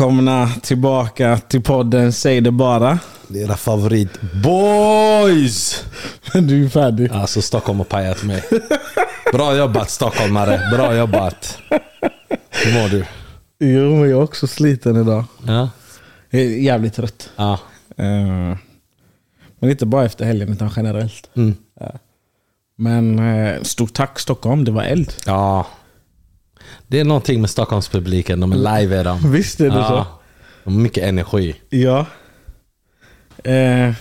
välkomna tillbaka till podden Säg det bara. Era favorit boys! Men du är färdig. Alltså Stockholm har pajat mig. Bra jobbat stockholmare, bra jobbat. Hur mår du? Jo, men jag är också sliten idag. Ja. Jag är jävligt trött. Ja. Eh, Men inte bara efter helgen, utan generellt. Mm. Men eh, stort tack Stockholm, det var eld. ja. Det är någonting med Stockholmspubliken, de är live är de. Visst är det ja. De har mycket energi. så? Ja. Eh,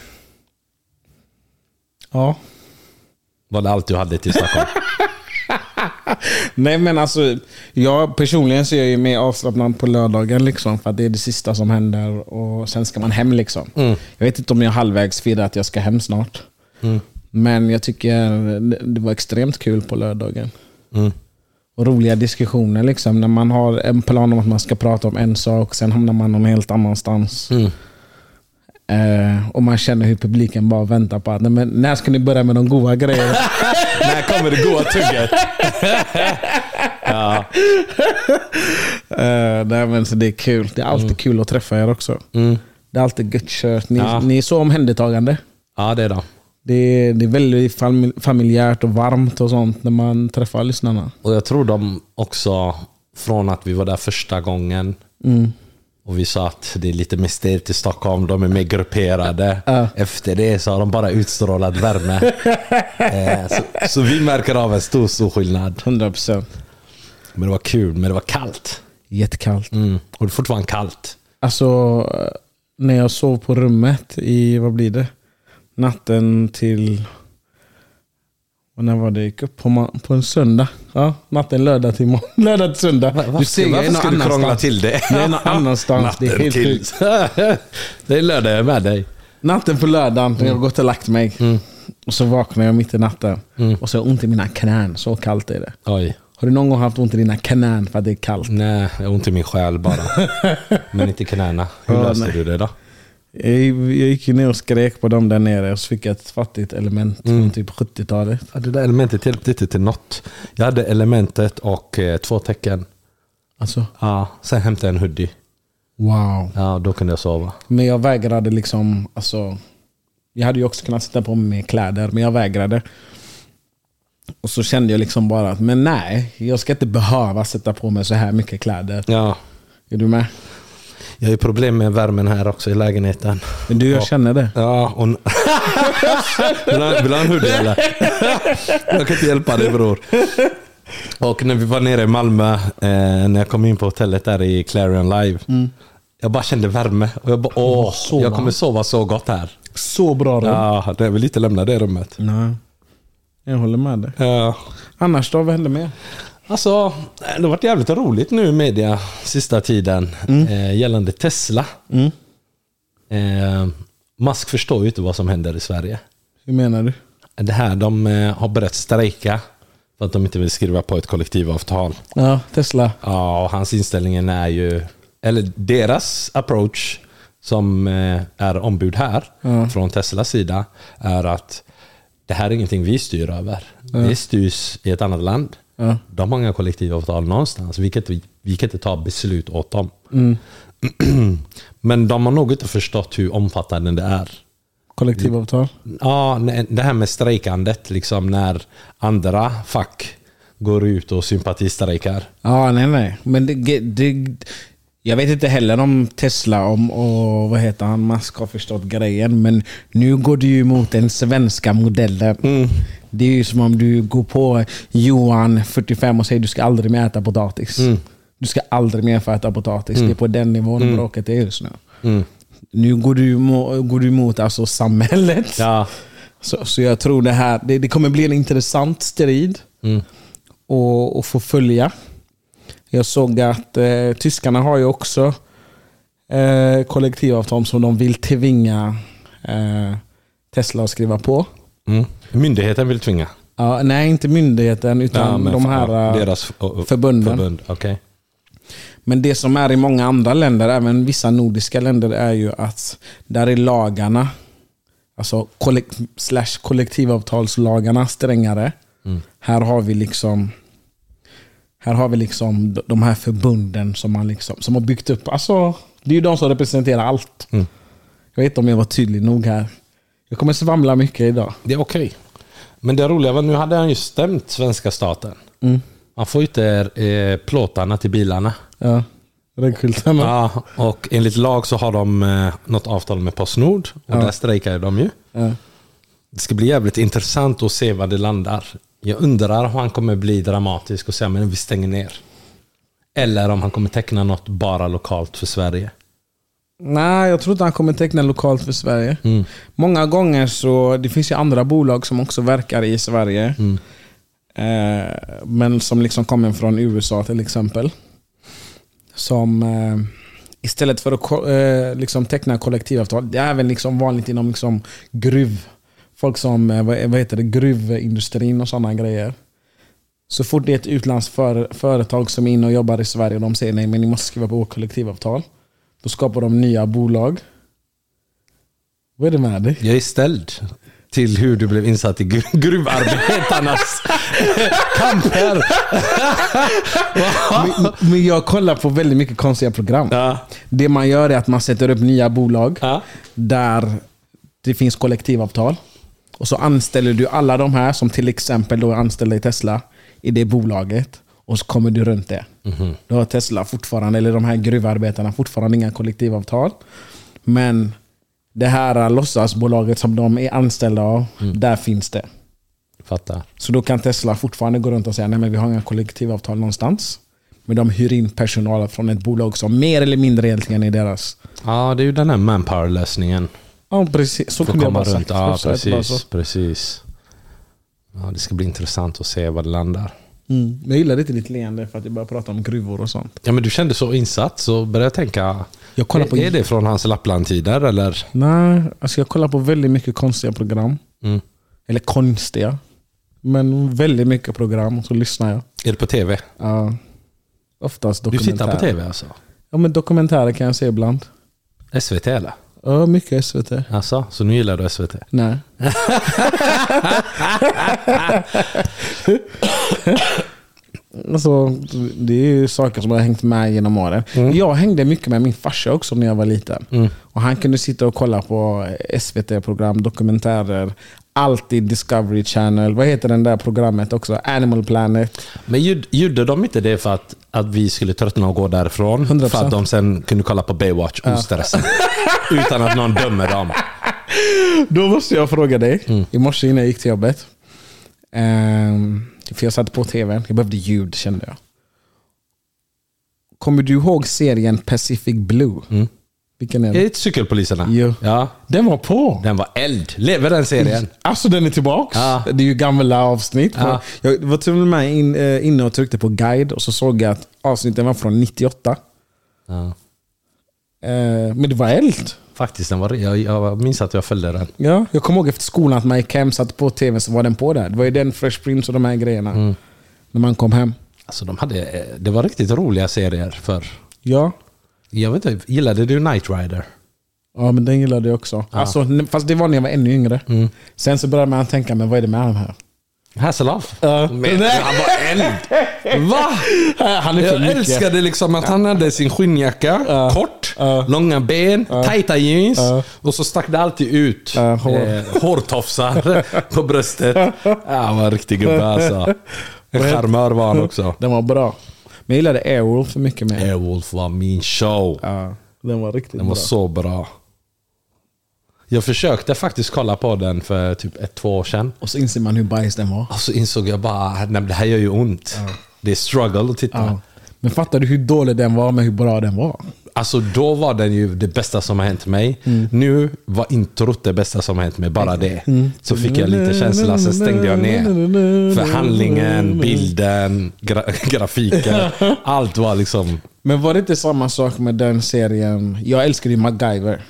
ja. Var det allt du hade till Stockholm? Nej men alltså, jag personligen så är jag ju mer avslappnad på lördagen liksom. För att det är det sista som händer och sen ska man hem liksom. Mm. Jag vet inte om jag halvvägs firar att jag ska hem snart. Mm. Men jag tycker det- det var extremt kul på lördagen. Mm. Och roliga diskussioner liksom. När man har en plan om att man ska prata om en sak, sen hamnar man någon helt annanstans. Mm. Eh, och man känner hur publiken bara väntar på att men när ska ni börja med de goda grejerna? När kommer det goa tugget? ja. Eh, nej, men så det är kul. Det är alltid kul att träffa er också. Mm. Det är alltid gött kört. Ni, Ja. ni är så omhändertagande. ja, det är de. Det är, det är väldigt fam- familjärt och varmt och sånt när man träffar lyssnarna. Och jag tror de också, från att vi var där första gången Mm. och vi sa att det är lite mer stelt i Stockholm, de är mer grupperade. Ja. Efter det så har de bara utstrålat värme. eh, så, så vi märker av en stor, stor skillnad. 100%. Men det var kul, men det var kallt. Jättekallt. Mm. Och det är fortfarande kallt. Alltså, eh, när jag sov på rummet i, vad blir det? Natten till... Och när var det gick upp? På, på en söndag. Ja, natten lördag till, lördag till söndag. Jag är varför ska du krångla till det? Jag är någon annanstans. Det är till. det är lördag, jag är med dig. Natten på lördagen, när jag har gått och lagt mig. Och så vaknar jag mitt i natten. Och så har jag ont i mina knän. Så kallt är det. Oj. Har du någon gång haft ont i dina knän för att det är kallt? Nej, jag har ont i min själ bara. men inte knäna. Hur Ja, löste nej. du det då? Jag, gick ju ner och skrek på dem där nere och så fick jag ett fattigt element från typ 70-talet. Ja, det där elementet hjälpte inte till något. Jag hade elementet och eh, två tecken. Alltså, Ja, sen hämtade jag en hoodie. wow. Ja, då kunde jag sova. Men jag vägrade liksom, alltså. Jag hade ju också kunnat sätta på mig kläder, men jag vägrade. Och så kände jag liksom bara att, men nej, jag ska inte behöva sätta på mig så här mycket kläder. Ja, Är du med? Jag har ju problem med värmen här också i lägenheten. Men du, jag känner det. Ja, och... vill, han, vill han hoodie eller? jag kan inte hjälpa dig bror. Och när vi var nere i Malmö, eh, när jag kom in på hotellet där i Clarion Live. Jag bara kände värme. Och jag bara, åh, så jag kommer sova så gott här. Så bra rum. Ja, det vill inte lämna det rummet. Nej. Jag håller med dig. Ja. Annars då, vad hände mer? Alltså, det har varit jävligt roligt nu i media sista tiden eh, gällande Tesla. Mm. Eh, Musk förstår ju inte vad som händer i Sverige. Hur menar du? Det här, de eh, har börjat strejka för att de inte vill skriva på ett kollektivavtal. Ja, Tesla. Ja, och hans inställning är ju, eller deras approach som eh, är ombud här från Teslas sida är att det här är ingenting vi styr över. Det styrs i ett annat land. Ja. De har inga kollektivavtal någonstans. Vi kan inte, vi kan inte ta beslut åt dem. Men de har nog inte förstått hur omfattande det är. Kollektivavtal. Ja, det här med strejkandet, liksom när andra fack går ut och sympatistrejkar. Ja, nej nej. Men det, det, jag vet inte heller om Tesla om, och vad heter han, Musk har förstått grejen. Men nu går du ju mot den svenska modellen. Det är ju som om du går på Johan, 45, och säger du ska aldrig mer äta potatis. Du ska aldrig mer få äta potatis. Det är på den nivån bråket är just nu. Nu går du, går du emot alltså samhället. Ja. Så, så jag tror det här det, det kommer bli en intressant strid Mm. och, och få följa. Jag såg att eh, tyskarna har ju också eh, kollektivavtal som de vill tvinga eh, Tesla att skriva på. Mm. Myndigheten vill tvinga? Ja, nej, inte myndigheten utan men de här ja, äh, deras förbunden. Förbund. Okej. Men det som är i många andra länder, även vissa nordiska länder, är ju att där är lagarna, alltså kollek slash kollektivavtalslagarna strängare. Här har vi liksom här har vi liksom de- de här förbunden som, man liksom, som har byggt upp. Alltså, det är ju de som representerar allt. Mm. Jag vet inte om jag var tydlig nog här. Jag kommer svamla mycket idag. Det är okej. Men det roliga var nu hade han ju stämt svenska staten. Mm. Han får ju inte eh, plåtarna till bilarna. Ja. Räckskyltarna. Ja, och enligt lag så har de eh, något avtal med Postnord och där strejkar de ju. Ja. Det ska bli jävligt intressant att se var det landar. Jag undrar om han kommer bli dramatisk och säga men vi stänger ner. Eller om han kommer teckna något bara lokalt för Sverige. Nej, jag tror inte han kommer teckna lokalt för Sverige. Mm. Många gånger så, det finns ju andra bolag som också verkar i Sverige. Mm. Eh, men som liksom kommer från USA till exempel. Som eh, istället för att eh, liksom teckna kollektivavtal, det är även liksom vanligt inom liksom gruv. Folk som, eh, vad, heter det, gruvindustrin och sådana grejer. Så fort det är ett utlandskt för, företag som är inne och jobbar i Sverige och de säger nej men ni måste skriva på kollektivavtal. Då skapar de nya bolag. Vad är det med dig? Jag är ställd till hur du blev insatt i gru- gruvarbetarnas kamper. Men, men jag kollar på väldigt mycket konstiga program. Ja. Det man gör är att man sätter upp nya bolag Ja. där det finns kollektivavtal. Och så anställer du alla de här som till exempel då är anställda i Tesla i det bolaget. Och så kommer du runt det. Då har Tesla fortfarande, eller de här gruvarbetarna fortfarande inga kollektivavtal. Men det här låtsasbolaget som de är anställda av, där finns det. Fattar. Så då kan Tesla fortfarande gå runt och säga nej men vi har inga kollektivavtal någonstans. Men de hyr in personal från ett bolag som mer eller mindre egentligen är deras. Ja, det är ju den här manpower-lösningen. Ja precis, så kunde jag bara runt. sagt. Ja, precis. precis. Ja, det ska bli intressant att se var det landar. Mm. Men Jag gillade inte ditt leende för att jag började prata om gruvor och sånt. Ja, men du kände så insatt så började jag tänka. Jag kollar på- är, är det från hans Lappland-tider eller? Nej, alltså jag kollar på väldigt mycket konstiga program. Mm. Eller konstiga. Men väldigt mycket program, så lyssnar jag. Är det på tv? Ja. Oftast Du dokumentärer. tittar på tv alltså? Ja men dokumentärer kan jag se ibland. SVT eller? Ja, mycket SVT. Alltså, så nu gillar du SVT? Nej. alltså, det är ju saker som har hängt med genom åren. Jag hängde mycket med min farsa också när jag var liten. Och Han kunde sitta och kolla på SVT-program, dokumentärer, alltid Discovery Channel. Vad heter den där programmet också? Animal Planet. Men gjorde, gjorde de inte det för att, att vi skulle tröttna och gå därifrån? 100%. För att de sen kunde kolla på Baywatch ostressat? Utan att någon dömer dem. Då måste jag fråga dig. I morse innan jag gick till jobbet. Ehm, för jag satte på tvn. Jag behövde ljud kände jag. Kommer du ihåg serien Pacific Blue? Vilken är Är det? det inte cykelpoliserna? Jo. Ja. Den var på! Den var eld. Lever den serien? Alltså den är tillbaks. Ja. Det är ju gamla avsnitt. Ja. Jag var till och med in, eh, inne och tryckte på guide och så såg jag att avsnitten var från 98. Ja. Eh, men det var eld. Faktiskt, den var, jag, jag minns att jag följde den. Ja, jag kommer ihåg efter skolan att man gick hem, satte på tvn så var den på där. Det var ju den Fresh Prince och de här grejerna. När man kom hem. Alltså, de hade, eh, det var riktigt roliga serier för Ja, Jag vet inte, gillade du Knight Rider? ja men den gillade jag också. Alltså, n- fast det var när jag var ännu yngre. Sen så började man tänka, men vad är det med han här? Hasselhoff? Ja. Men han var eld! Va? Han är för Jag mycket. älskade liksom att han hade sin skinnjacka, kort, Ja. långa ben, tajta jeans Ja. och så stack det alltid ut Ja, hår. eh, hårtofsar på bröstet. Ja, han var en riktig gubbe alltså. En charmör var han också. Den var bra. Men jag gillade Airwolf för mycket mer. Airwolf var min show. Ja, den var riktigt Den var bra. så bra. Jag försökte faktiskt kolla på den för typ ett, två år sedan. Och så inser man hur bajs den var. Och så insåg jag bara, nej men det här gör ju ont. Det är struggle att titta. Ja. Men fattar du hur dålig den var med hur bra den var? Alltså då var den ju det bästa som har hänt mig. Nu var introt det bästa som har hänt mig, bara det. Så fick jag lite känsla, sen stängde jag ner. För handlingen, bilden, gra grafiken. Allt var liksom... Men var det inte samma sak med den serien? Jag älskar ju MacGyver.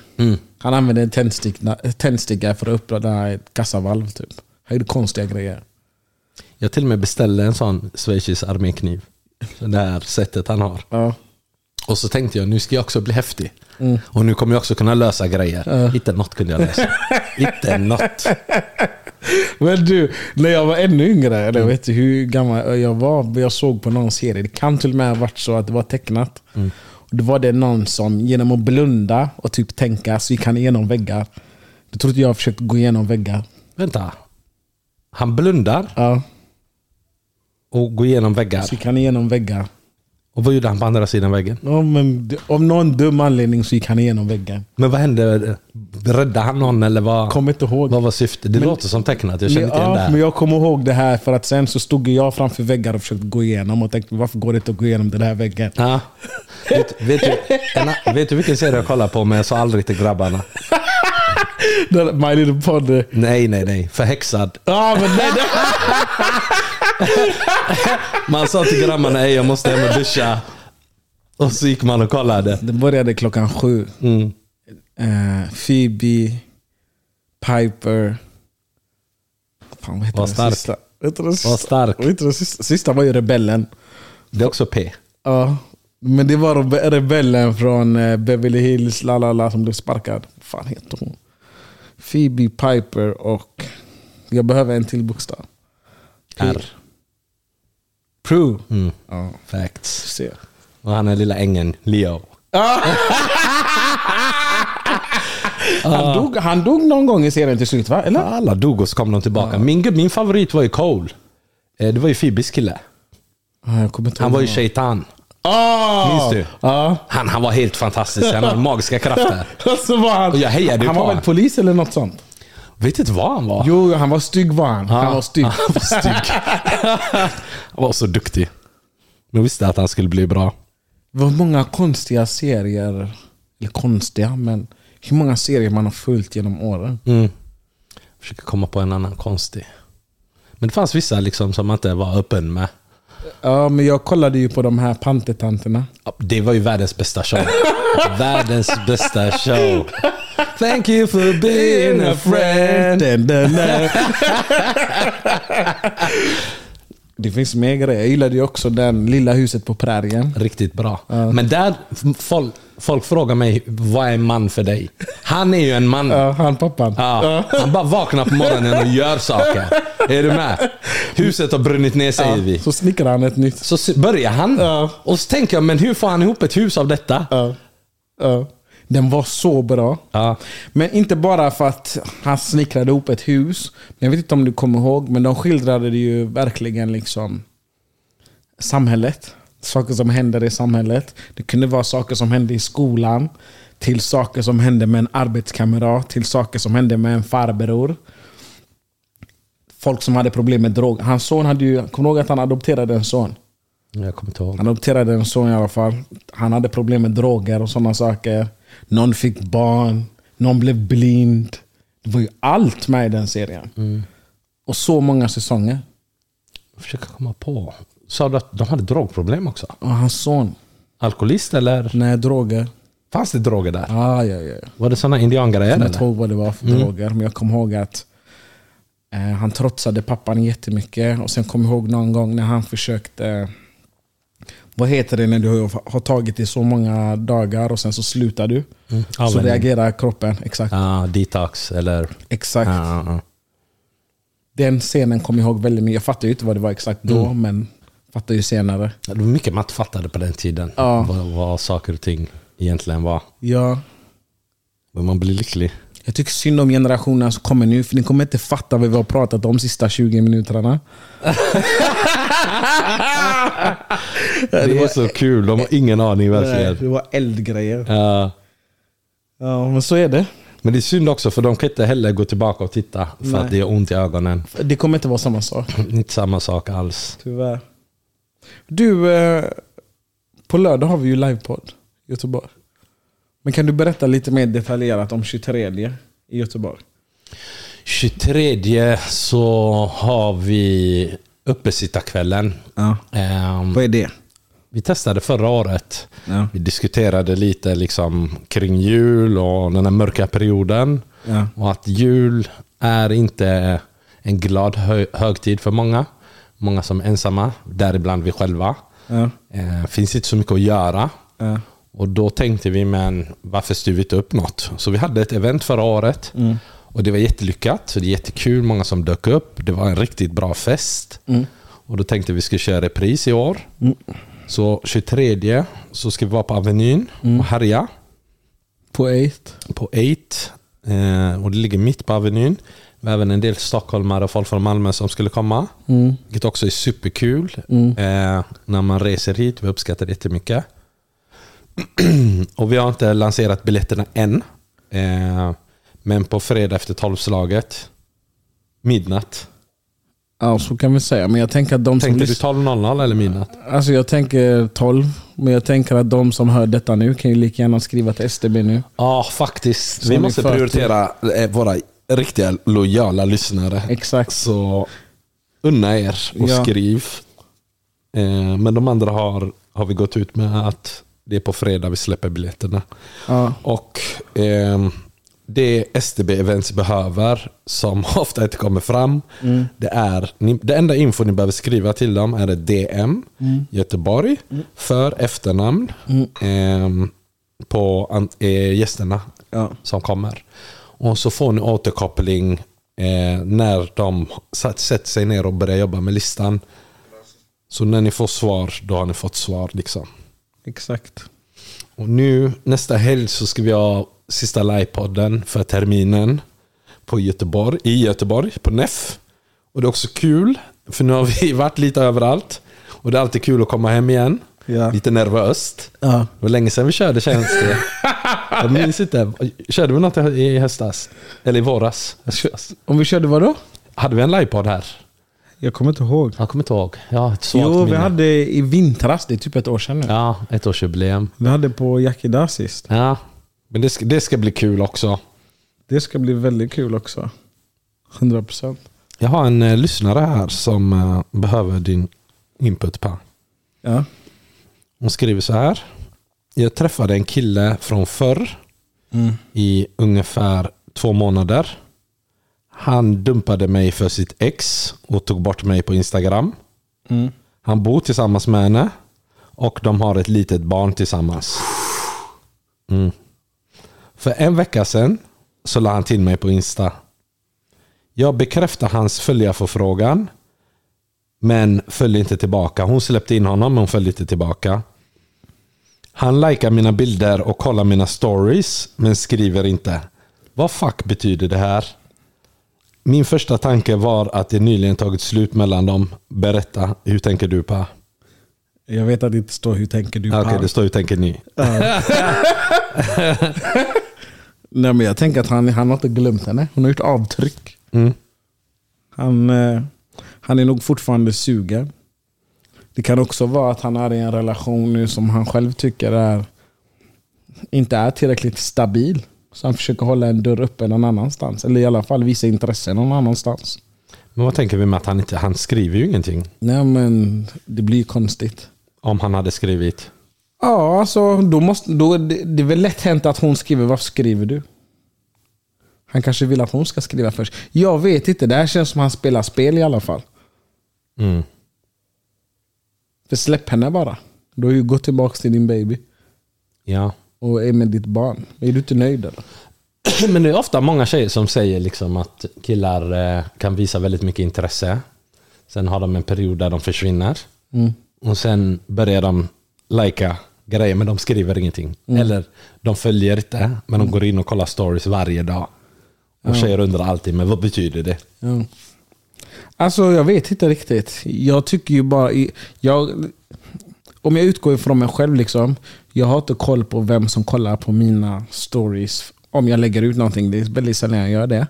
Han använde en tändsticka, tändsticka för att öppna ett kassavalv typ. Han gjorde konstiga grejer. Jag till och med beställde en sån schweizisk armékniv. Det här sättet han har. Ja. Och så tänkte jag, nu ska jag också bli häftig. Och nu kommer jag också kunna lösa grejer. Inte något kunde jag lösa. Inte något. Men du, när jag var ännu yngre, eller jag vet inte hur gammal jag var, jag såg på någon serie. Det kan till och med ha varit så att det var tecknat. Och Då var det någon som genom att blunda och typ tänka så gick han igenom väggar. Du trodde jag försökte gå igenom väggar. Vänta. Han blundar Ja, och går igenom väggar. så gick han igenom väggar. Och vad gjorde han på andra sidan väggen? Ja, men av någon dum anledning så gick han igenom väggen. Men vad hände? Räddade han någon eller vad, Kommer inte ihåg. vad var syftet? Det låter som tecknat, jag känner inte igen det ja, här. men jag kommer ihåg det här för att sen så stod jag framför väggar och försökte gå igenom och tänkte varför går det inte att gå igenom den här väggen? Ja. Vet, vet, du, en, vet du vilken serie jag kollar på men jag sa aldrig till grabbarna? My little pony. Nej, nej, nej. Förhäxad. Ja, men nej, det, Man sa till grabbarna, "Ey, jag måste hem och duscha. Och så gick man och kollade. det började klockan sju. Mm. Eh, Phoebe, Piper. Fan, vad heter Var stark. sista? Var stark. Heter sista? Sista var ju Rebellen. Det är också P. Ja, men det var rebe- Rebellen från eh, Beverly Hills, la la la, som blev sparkad. Vad fan heter hon? Phoebe, Piper och... Jag behöver en till bokstav. R. Prue. Mm. Ja, Facts. se. Och han är lilla ängeln, Leo. Han, dog, han dog någon gång i serien till slut va? Eller? Alla dog och så kom de tillbaka. Min, min favorit var ju Cole. Eh, Det var ju Phoebes kille. Ja, jag kommer inte Han var ju shaitan. Ah! Minns du? Ja. Han, han var helt fantastisk. Han hade magiska krafter. Och så var han, Och jag hejade han på var väl polis eller något sånt? Vet inte vad han var. Jo, han var stygg var han. Han var stygg. Han var stygg. han var så duktig. Jag visste att han skulle bli bra. Det var många konstiga serier. Eller konstiga, men hur många serier man har följt genom åren. Mm. Försöker komma på en annan konstig. Men det fanns vissa liksom som man inte var öppen med. Ja, men jag kollade ju på de här pantertanterna. Ja, Det var ju världens bästa show. världens bästa show. Thank you for being a friend. Det finns mer grejer. Jag gillade ju också den Lilla huset på prärien. Riktigt bra. Men där, folk, folk frågar mig, vad är en man för dig? Han är ju en man. Ja, han pappan. Ja, han bara vaknar på morgonen och gör saker. Är du med? Huset har brunnit ner säger vi. Så snickrar han ett nytt. Så börjar han. Ja. Och så tänker jag, men hur får han ihop ett hus av detta? Den var så bra. Ja. Men inte bara för att han snickrade ihop ett hus. Jag vet inte om du kommer ihåg, men de skildrade det ju verkligen liksom samhället. Saker som händer i samhället. Det kunde vara saker som hände i skolan. Till saker som hände med en arbetskamrat. Till saker som hände med en farbror. Folk som hade problem med drog. Hans son hade ju... Kommer du ihåg att han adopterade en son? Jag kommer inte ihåg. Han adopterade en son i alla fall. Han hade problem med droger och sådana saker. Någon fick barn. Någon blev blind. Det var ju allt med i den serien. Och så många säsonger. Jag försöker komma på. Sa du att de hade drogproblem också? Och hans son. Alkoholist eller? Nej, droger. Fanns det droger där? Ah, ja, ja. Var det sådana indiangrejer Jag ihåg vad det var för droger. Men jag kommer ihåg att eh, han trotsade pappan jättemycket. Och sen kommer jag ihåg någon gång när han försökte... vad heter det när du har, tagit det så många dagar och sen så slutar du? så avvänjning. reagerar kroppen. Exakt. Ja, detox eller... Exakt. Ja, ja, ja. Den scenen kommer jag ihåg väldigt mycket. Jag fattar ju inte vad det var exakt då, men fattar ju senare. Det var mycket man inte fattade på den tiden. Ja. Vad, vad saker och ting egentligen var. Ja, Men man blir lycklig. Jag tycker synd om generationen som kommer nu, för ni kommer inte fatta vad vi har pratat om de sista 20 minuterna. Det är så kul, de har ingen aning verkligen. det var eldgrejer. Ja. Ja, men så är det. Men det är synd också för de kan inte heller gå tillbaka och titta för Nej. att det gör ont i ögonen. Det kommer inte vara samma sak. Inte samma sak alls. Tyvärr. Du, eh, på lördag har vi ju livepodd i Göteborg. Men kan du berätta lite mer detaljerat om 23 i Göteborg? 23 så har vi uppesittarkvällen. Ja. Ehm, Vad är det? vi testade förra året. Ja. Vi diskuterade lite liksom kring jul och den här mörka perioden. Ja. Och att jul är inte en glad hö högtid för många. Många som är ensamma, däribland vi själva. Ja. Eh, finns inte så mycket att göra. Och då tänkte vi, men varför styr vi inte upp något? Så vi hade ett event förra året. Och det var jättelyckat. Så det är jättekul, många som dök upp. Det var en riktigt bra fest. Och då tänkte vi skulle köra repris i år. Så 23 så ska vi vara på Avenyn och härja På 8. på 8. Eh, och det ligger mitt på Avenyn. Vi har även en del stockholmare och folk från Malmö som skulle komma. Vilket också är superkul. Eh, när man reser hit. Vi uppskattar det jättemycket. och vi har inte lanserat biljetterna än. Eh, men på fredag efter tolvslaget, midnatt. Ja, så kan vi säga. Men jag tänker att de som Tänkte du lyssnar... 12.00 eller midnatt? Alltså jag tänker 12. Men jag tänker att de som hör detta nu kan ju lika gärna skriva till STB nu. Ja, faktiskt. Så vi måste prioritera eh, våra riktiga lojala lyssnare. Exakt. Så unna er och Ja. skriv. Eh, men de andra har, har vi gått ut med att det är på fredag vi släpper biljetterna. Ja. Och ehm, det STB Events behöver, som ofta inte kommer fram, det är det enda info ni behöver skriva till dem är ett DM Göteborg för efternamn ehm, på eh, gästerna Ja. som kommer. Och så får ni återkoppling eh, när de sätter sig ner och börjar jobba med listan. Så när ni får svar, då har ni fått svar. liksom. Exakt. Och nu nästa helg så ska vi ha sista livepodden för terminen på Göteborg, i Göteborg, på NEF. Och det är också kul, för nu har vi varit lite överallt. Och det är alltid kul att komma hem igen. Ja. Lite nervöst. Ja. Det var länge sedan vi körde känns det. Jag minns inte. Körde vi något i höstas? Eller i våras? Om vi körde vad då? Hade vi en livepodd här? Jag kommer inte ihåg. Jag kommer inte ihåg. Jag har ett svagt Jo, vi minne. hade i vintras, det är typ ett år sedan nu. Ja, ett årsjubileum. Vi hade på Jackie där sist. Ja, men det ska, det ska bli kul också. Det ska bli väldigt kul också. 100%. Jag har en eh, lyssnare här som eh, behöver din input på. Ja. Hon skriver så här. Jag träffade en kille från förr Mm. i ungefär två månader. Han dumpade mig för sitt ex och tog bort mig på Instagram. Mm. Han bor tillsammans med henne och de har ett litet barn tillsammans. Mm. För en vecka sedan så la han till mig på Insta. Jag bekräftar hans följarförfrågan men följde inte tillbaka. Hon släppte in honom men hon följde inte tillbaka. Han likar mina bilder och kollar mina stories men skriver inte. Vad fuck betyder det här? Min första tanke var att det nyligen tagit slut mellan dem. Berätta, hur tänker du på? Jag vet att det inte står hur tänker du på Okej, det står hur tänker ni? Nej men jag tänker att han, han har inte glömt henne. Hon har gjort avtryck. Mm. Han, eh, han är nog fortfarande sugen. Det kan också vara att han är i en relation nu som han själv tycker är inte är tillräckligt stabil. Så han försöker hålla en dörr öppen någon annanstans. Eller i alla fall visa intresse någon annanstans. Men vad tänker vi med att han inte, han skriver ju ingenting. Nej men det blir ju konstigt. Om han hade skrivit. Ja, alltså då måste, då, det, det är väl lätt hänt att hon skriver varför skriver du? Han kanske vill att hon ska skriva först. Jag vet inte, det här känns som att han spelar spel i alla fall. Mm. För släpp henne bara. Du har ju gått tillbaka till din baby Ja. Och är med ditt barn. Är du inte nöjd eller? Men det är ofta många tjejer som säger liksom att killar eh, kan visa väldigt mycket intresse. Sen har de en period där de försvinner. Och sen börjar de lika grejer men de skriver ingenting. Eller de följer inte men de går in och kollar stories varje dag. Och tjejer undrar alltid, men vad betyder det? Ja. Alltså jag vet inte riktigt. Jag tycker ju bara... Jag, om jag utgår ifrån mig själv, liksom, jag har inte koll på vem som kollar på mina stories. Om jag lägger ut någonting, det är väldigt sällan jag gör det.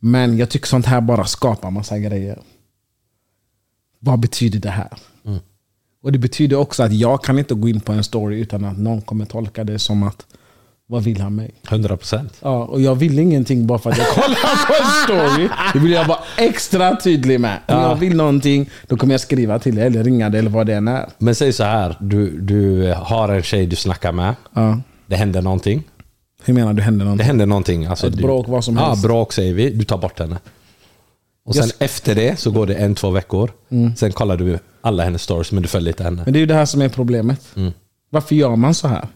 Men jag tycker sånt här bara skapar massa grejer. Vad betyder det här? Och Det betyder också att jag kan inte gå in på en story utan att någon kommer tolka det som att vad vill han mig? 100 procent. Ja, och jag vill ingenting bara för att jag kollar på en story. Det vill jag vara extra tydlig med. Om jag vill någonting, då kommer jag skriva till dig eller ringa dig eller vad det än är. Men säg så här, du, du har en tjej du snackar med. Ja. Det händer någonting. Hur menar du? Händer Det någonting? händer någonting. Alltså, Ett du, bråk, vad som ja, helst. bråk säger vi. Du tar bort henne. Och sen efter det så går det en, två veckor. Sen kollar du alla hennes stories men du följer inte henne. Men det är ju det här som är problemet. Varför gör man så här?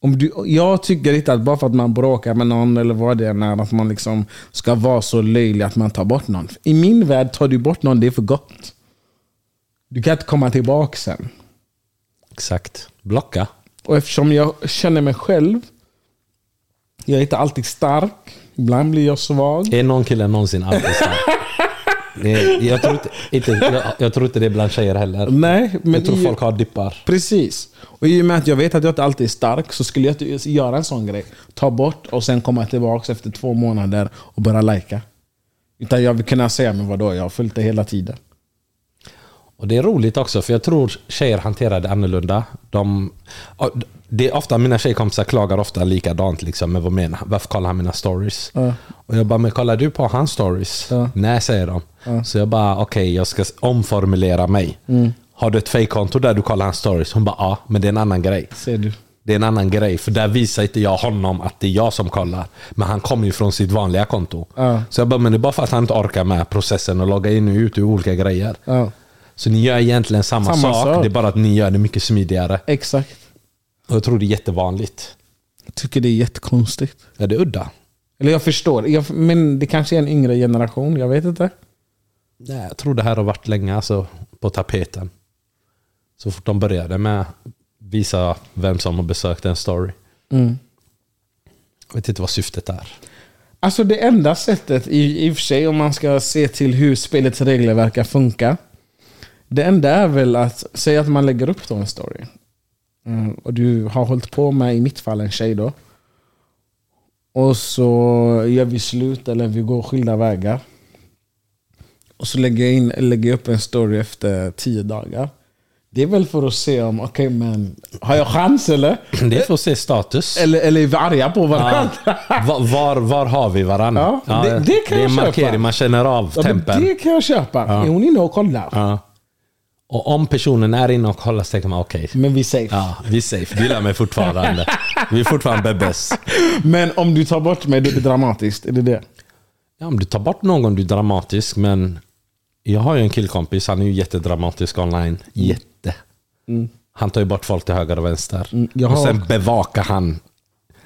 Om du, jag tycker inte att bara för att man bråkar med någon eller vad det än är, att man liksom ska vara så löjlig att man tar bort någon. I min värld, tar du bort någon, det är för gott. Du kan inte komma tillbaka sen. Exakt. Blocka. Och eftersom jag känner mig själv, jag är inte alltid stark. Ibland blir jag svag. Är någon kille någonsin alltid stark? Det Jag tror, inte, inte, jag, jag tror inte det är bland tjejer heller. Nej, men jag tror i- folk har dippar. Precis. Och i och med att jag vet att jag inte alltid är stark så skulle jag inte göra en sån grej. Ta bort och sen komma tillbaka efter två månader och börja lajka. Utan jag vill kunna säga, men vadå, jag har följt det hela tiden. Och det är roligt också, för jag tror tjejer hanterar det annorlunda. De, det är ofta, mina tjejkompisar klagar ofta likadant. Liksom, med vad menar? Varför kollar han mina stories? Ja. Och jag bara, men kollar du på hans stories? Ja. Nej, säger de. Så jag bara, okej, jag ska omformulera mig. Mm. Har du ett fejkkonto där du kollar hans stories? Hon bara, ja, men det är en annan grej. Ser du? Det är en annan grej, för där visar inte jag honom att det är jag som kollar. Men han kommer ju från sitt vanliga konto. Ja. Så jag bara, men det är bara för att han inte orkar med processen och logga in och ut ur olika grejer. Ja, Så ni gör egentligen samma, Samma sak, sak. det är bara att ni gör det mycket smidigare. exakt. Och jag tror det är jättevanligt. Jag tycker det är jättekonstigt. Är det udda? Eller jag förstår, jag, men det kanske är en yngre generation, jag vet inte. Nej, jag tror det här har varit länge alltså, på tapeten. Så fort de började med visa vem som har besökt en story. Mm. Jag vet inte vad syftet är. Alltså det enda sättet, i, i och för sig om man ska se till hur spelets regler verkar funka. Det enda är väl att säga att man lägger upp då en story. Mm, och du har hållit på med, i mitt fall, en tjej då. Och så gör vi slut eller vi går skilda vägar. Och så lägger jag, in, lägger jag upp en story efter tio dagar. Det är väl för att se om, okej men, har jag chans eller? Det är för att se status. Eller, eller är vi arga på varandra? Ja. Var, var, var har vi varandra? Ja, det- det kan det är jag en köpa. markering, man känner av Ja, tempen. det kan jag köpa. Är hon inne och kollar? Ja. Och om personen är inne och kollar så tänker man okej, Men vi är safe. ja, vi är safe. Gillar mig fortfarande. Vi är fortfarande bebis. Men om du tar bort mig, då är det dramatiskt. Är det det? Ja, om du tar bort någon, du är dramatisk. Men jag har ju en killkompis, han är ju jättedramatisk online. Jätte. Han tar ju bort folk till höger och vänster. Mm, och sen bevakar han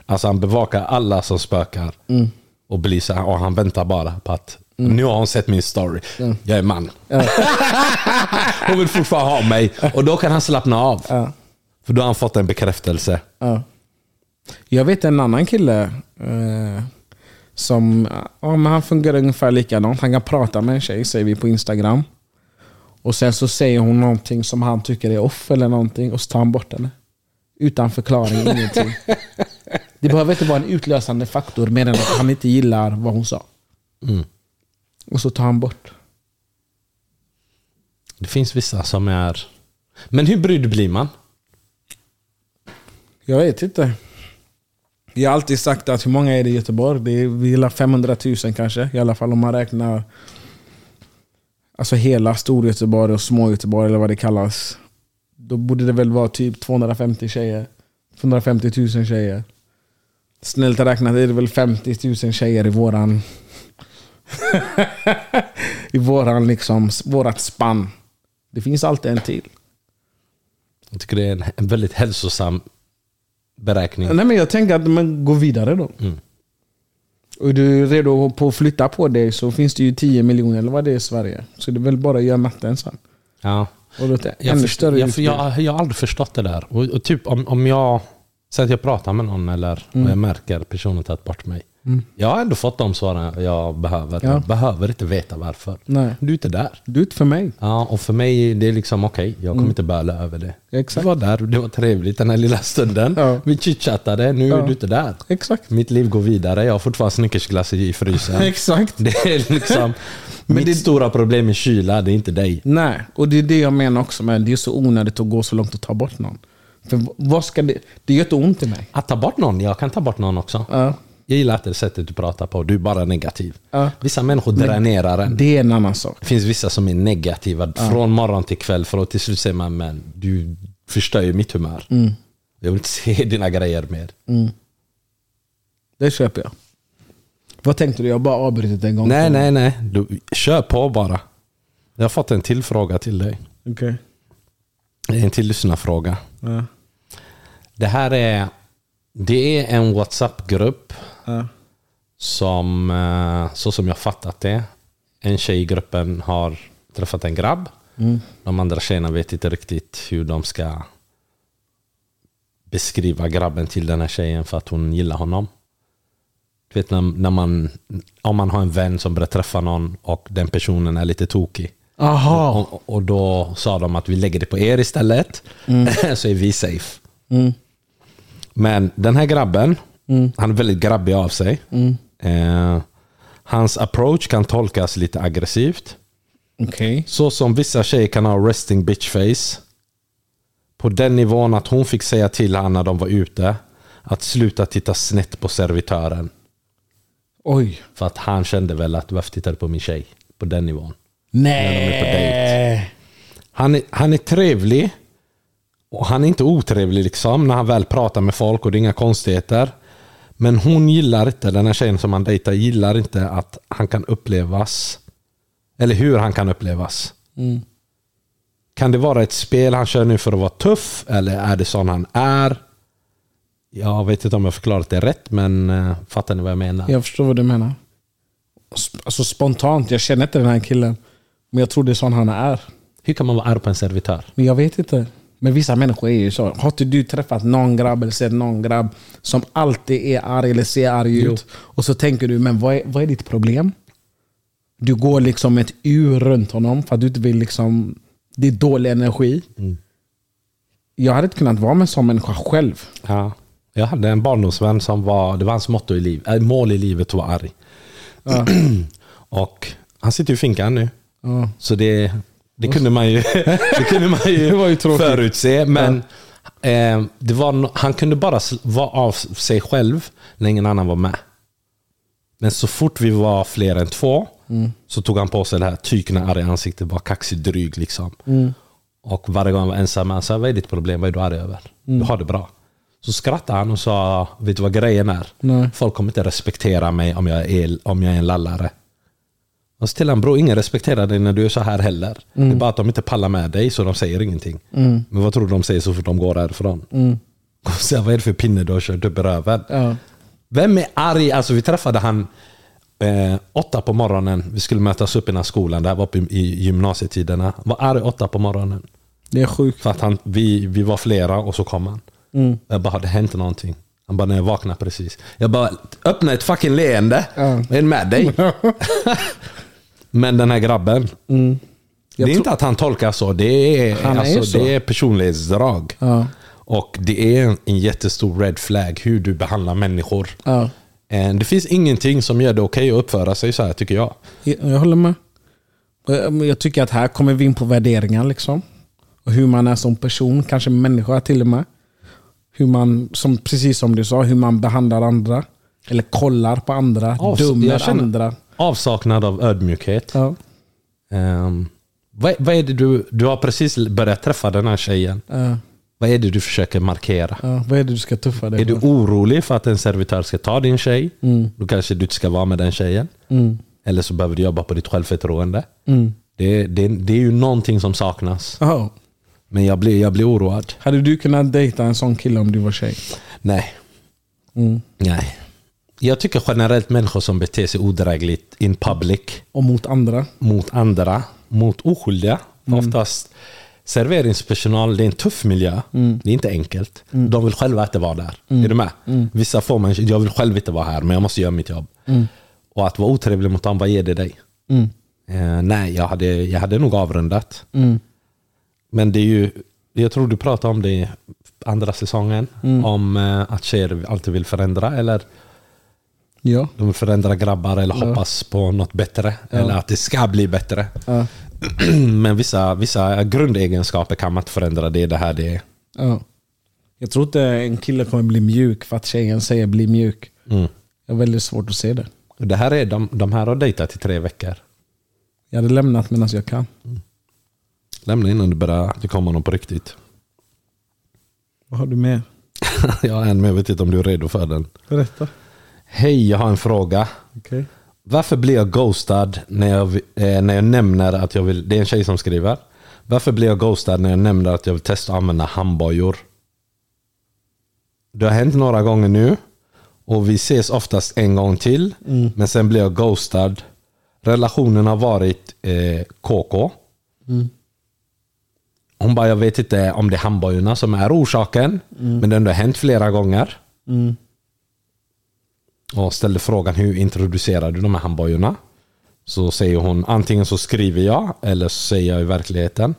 Alltså han bevakar alla som spökar. Mm. Och blir så här, och han väntar bara på att nu har hon sett min story. Jag är man. hon vill fortfarande ha mig. Och då kan han slappna av. Ja. För då har han fått en bekräftelse. Ja. Jag vet en annan kille eh, som ja, men han fungerar ungefär likadant. Han kan prata med en tjej, säger vi på Instagram. Och sen så säger hon någonting som han tycker är off eller någonting och så tar han bort henne. Utan förklaring, ingenting. Det behöver inte vara en utlösande faktor mer än att han inte gillar vad hon sa. Mm. Och så tar han bort. Det finns vissa som är... Men hur brydd blir man? Jag vet inte. Jag har alltid sagt att hur många är det i Göteborg? Det är, vi gillar 500 000 kanske. I alla fall om man räknar alltså hela Storgöteborg och Smågöteborg eller vad det kallas. Då borde det väl vara typ 250 tjejer. 250 000 tjejer. Snällt räknat är det väl 50 000 tjejer i våran... I våran liksom, vårat spann. Det finns alltid en till. Jag tycker det är en, en väldigt hälsosam beräkning. Nej men jag tänker att man går vidare då. Mm. Och är du redo på att flytta på dig så finns det ju 10 miljoner eller vad det är i Sverige. Så det är väl bara att göra matten sen. Ja. Och då Jag, jag, utbud. jag, jag har aldrig förstått det där. Och, och typ om, om jag Säg att jag pratar med någon eller och jag märker personen tagit bort mig. Jag har ändå fått de svaren jag behöver. Ja. Jag behöver inte veta varför. Nej. Du är inte där. Du är inte för mig. Ja, och för mig det är liksom okej, jag kommer inte böla över det. Exakt. Du var där, det var trevligt den här lilla stunden. Ja. Vi chitchattade, nu är Ja. du inte där. Exakt. Mitt liv går vidare, jag har fortfarande Snickersglass i frysen. Exakt. Det är liksom... Men mitt det- stora problem är kyla, det är inte dig. Nej, och det är det jag menar också med det är så onödigt att gå så långt och ta bort någon. För vad ska det... Det gör inte ont i mig. Att ta bort någon, jag kan ta bort någon också. Ja. Jag gillar inte det sättet du pratar på, du är bara negativ. Ja. Vissa människor dränerar en. Det är en annan sak. Det finns vissa som är negativa från morgon till kväll för att till slut säger man men du förstör ju mitt humör. Jag vill inte se dina grejer mer. Det köper jag. Vad tänkte du? Jag har bara avbrutit en gång. Nej, nej, nej. Du, kör på bara. Jag har fått en till fråga till dig. Okej. En till lyssnarfråga. Ja. Det här är, det är en WhatsApp-grupp Ja. som, eh, så som jag fattat det, en tjej i gruppen har träffat en grabb. De andra tjejerna vet inte riktigt hur de ska beskriva grabben till den här tjejen för att hon gillar honom. Du vet när, när man, om man har en vän som börjar träffa någon och den personen är lite tokig. Och, och då sa de att vi lägger det på er istället, så är vi safe. Mm. Men den här grabben, han är väldigt grabbig av sig. Eh, hans approach kan tolkas lite aggressivt. Okej. Så som vissa tjejer kan ha resting bitch face. På den nivån att hon fick säga till honom när de var ute att sluta titta snett på servitören. Oj. För att han kände väl att varför tittar du på min tjej? På den nivån. Nej. Han är, han är trevlig. Och han är inte otrevlig liksom när han väl pratar med folk och det är inga konstigheter. Men hon gillar inte, den här tjejen som han dejtar gillar inte att han kan upplevas. Eller hur han kan upplevas. Kan det vara ett spel han kör nu för att vara tuff? Eller är det sån han är? Jag vet inte om jag förklarat det rätt, men eh, fattar ni vad jag menar? Jag förstår vad du menar. Alltså spontant, jag känner inte den här killen. Men jag tror det är sån han är. Hur kan man vara arg på en servitör? Men jag vet inte. Men vissa människor är ju så. Har inte du träffat någon grabb eller sett någon grabb som alltid är arg eller ser arg ut? Och så tänker du, men vad är, vad är ditt problem? Du går liksom ett ur runt honom för att du inte vill liksom... Det är dålig energi. Jag hade inte kunnat vara med en sån människa själv. Ja. Jag hade en barndomsvän som var, det var hans motto i livet, äh, mål i livet vara arg. och han sitter i finkan nu. Ja. Så det, det kunde man ju, det kunde man ju, Det var ju förutse. Men eh, det var, han kunde bara vara av sig själv när ingen annan var med. Men så fort vi var fler än två så tog han på sig det här tykna arga ansiktet, var kaxig dryg liksom. Och varje gång han var ensam, han sa vad är ditt problem? Vad är du arg över? Du har det bra. Så skrattade han och sa, vet du vad grejen är? Nej. Folk kommer inte respektera mig om jag är, om jag är en lallare. Och han, bror, ingen respekterar dig när du är så här heller. Det är bara att de inte pallar med dig så de säger ingenting. Men vad tror du de säger så fort de går härifrån? Och så, vad är det för pinne du har kört upp i röven? Ja. Vem är arg? Alltså vi träffade han eh, åtta på morgonen. Vi skulle mötas upp i den här skolan. Det här var uppe i, gymnasietiderna. Han var arg åtta på morgonen. Det är sjukt. För att han, vi, vi var flera och så kom han. Jag bara, det hänt någonting. Han bara, när jag vaknade precis. Jag bara, öppna ett fucking leende. Ja. Vad är det med dig? Men den här grabben. Jag det är inte att han tolkar så. Det är, Han är alltså, så. det är personlighetsdrag. Ja. Och det är en jättestor red flag hur du behandlar människor. Ja. Eh, Det finns ingenting som gör det okej att uppföra sig så här tycker jag. Jag, håller med. Eh, Jag tycker att här kommer vi in på värderingar. liksom. Och hur man är som person, kanske människa till och med. Hur man, som, precis som du sa, hur man behandlar andra. Eller kollar på andra, Avs- dömer andra. Avsaknad av ödmjukhet. Ja. Ehm, vad, vad är det du, du har precis börjat träffa den här tjejen. Ja. Vad är det du försöker markera? Ja. Vad är det du ska tuffa dig Är du orolig för att en servitör ska ta din tjej? Då kanske du inte ska vara med den tjejen. Mm. Eller så behöver du jobba på ditt självförtroende. Mm. Det, det, det är ju någonting som saknas. Ja. Men jag blir, jag blir oroad. Hade du kunnat dejta en sån kille om du var tjej? Nej. Mm. Nej. Jag tycker generellt människor som beter sig odrägligt in public Och mot andra? mot andra, mot oskyldiga. Oftast serveringspersonal, det är en tuff miljö. Det är inte enkelt. De vill själva inte vara där. Är du med? Vissa får man, jag vill själv inte vara här men jag måste göra mitt jobb. Och att vara otrevlig mot dem, vad ger det dig? Mm. Eh, nej, jag hade, jag hade nog avrundat. Mm. Men det är ju, jag tror du pratade om det andra säsongen. Om eh, att tjejer alltid vill förändra. Eller Ja. de vill förändra grabbar eller hoppas på något bättre. Eller att det ska bli bättre. Ja. Men vissa, vissa grundegenskaper kan man inte förändra. Det är det här det är. Ja. Jag tror inte en kille kommer bli mjuk för att tjejen säger bli mjuk. Mm. Jag har väldigt svårt att se det. Det här är, de, de här har dejtat i tre veckor. Jag hade lämnat medan jag kan. Lämna innan du börjar, det kommer någon på riktigt. Vad har du mer? jag har en men jag vet inte om du är redo för den. Berätta. Hej, jag har en fråga. Okej. Varför blir jag ghostad när jag, eh, när jag nämner att jag vill... Det är en tjej som skriver. Varför blir jag ghostad när jag nämner att jag vill testa att använda handbojor? Det har hänt några gånger nu och vi ses oftast en gång till. Men sen blir jag ghostad. Relationen har varit eh, KK. Hon bara, jag vet inte om det är handbojorna som är orsaken. Men det har ändå hänt flera gånger. Och ställde frågan hur introducerar du de här handbojorna? Så säger hon antingen så skriver jag eller så säger jag i verkligheten.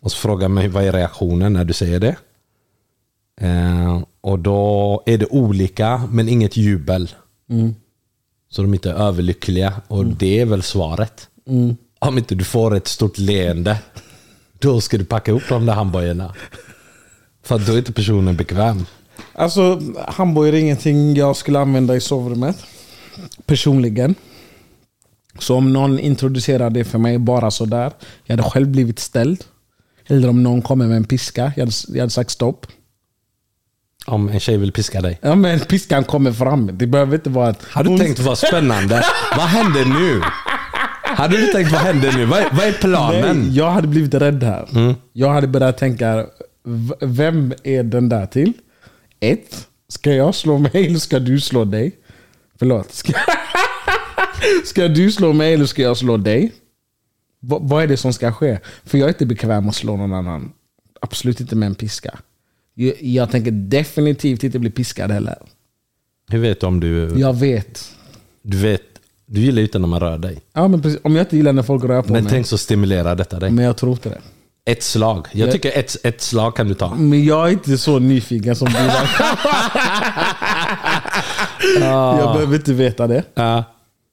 Och så frågar mig vad är reaktionen när du säger det? Eh, och då är det olika men inget jubel. Så de inte är överlyckliga. Och det är väl svaret. Om inte du får ett stort leende, då ska du packa upp de där handbojorna. För då är inte personen bekväm. Alltså, handbojor är ingenting jag skulle använda i sovrummet. Personligen. Så om någon introducerar det för mig bara sådär. Jag hade själv blivit ställd. Eller om någon kommer med en piska. Jag hade, jag hade sagt stopp. Om en tjej vill piska dig. Ja men piskan kommer fram. Det behöver inte vara att... Har du hon- tänkt vad spännande? vad händer nu? Hade du tänkt vad händer nu? Vad är, vad är planen? Nej, jag hade blivit rädd här. Jag hade börjat tänka, vem är den där till? Ett, ska jag slå mig eller ska du slå dig? Förlåt. Ska, ska du slå mig eller ska jag slå dig? Va- vad är det som ska ske? För jag är inte bekväm att slå någon annan. Absolut inte med en piska. Jag, jag tänker definitivt inte bli piskad heller. Hur vet du om du... Jag vet. Du vet, du gillar ju inte när man rör dig. Ja, men precis, om jag inte gillar när folk rör på Men mig. tänk så stimulerar detta dig. Men jag tror inte det. Ett slag. Jag tycker ett, ett slag kan du ta. Men jag är inte så nyfiken som du var. Jag behöver inte veta det. Ja.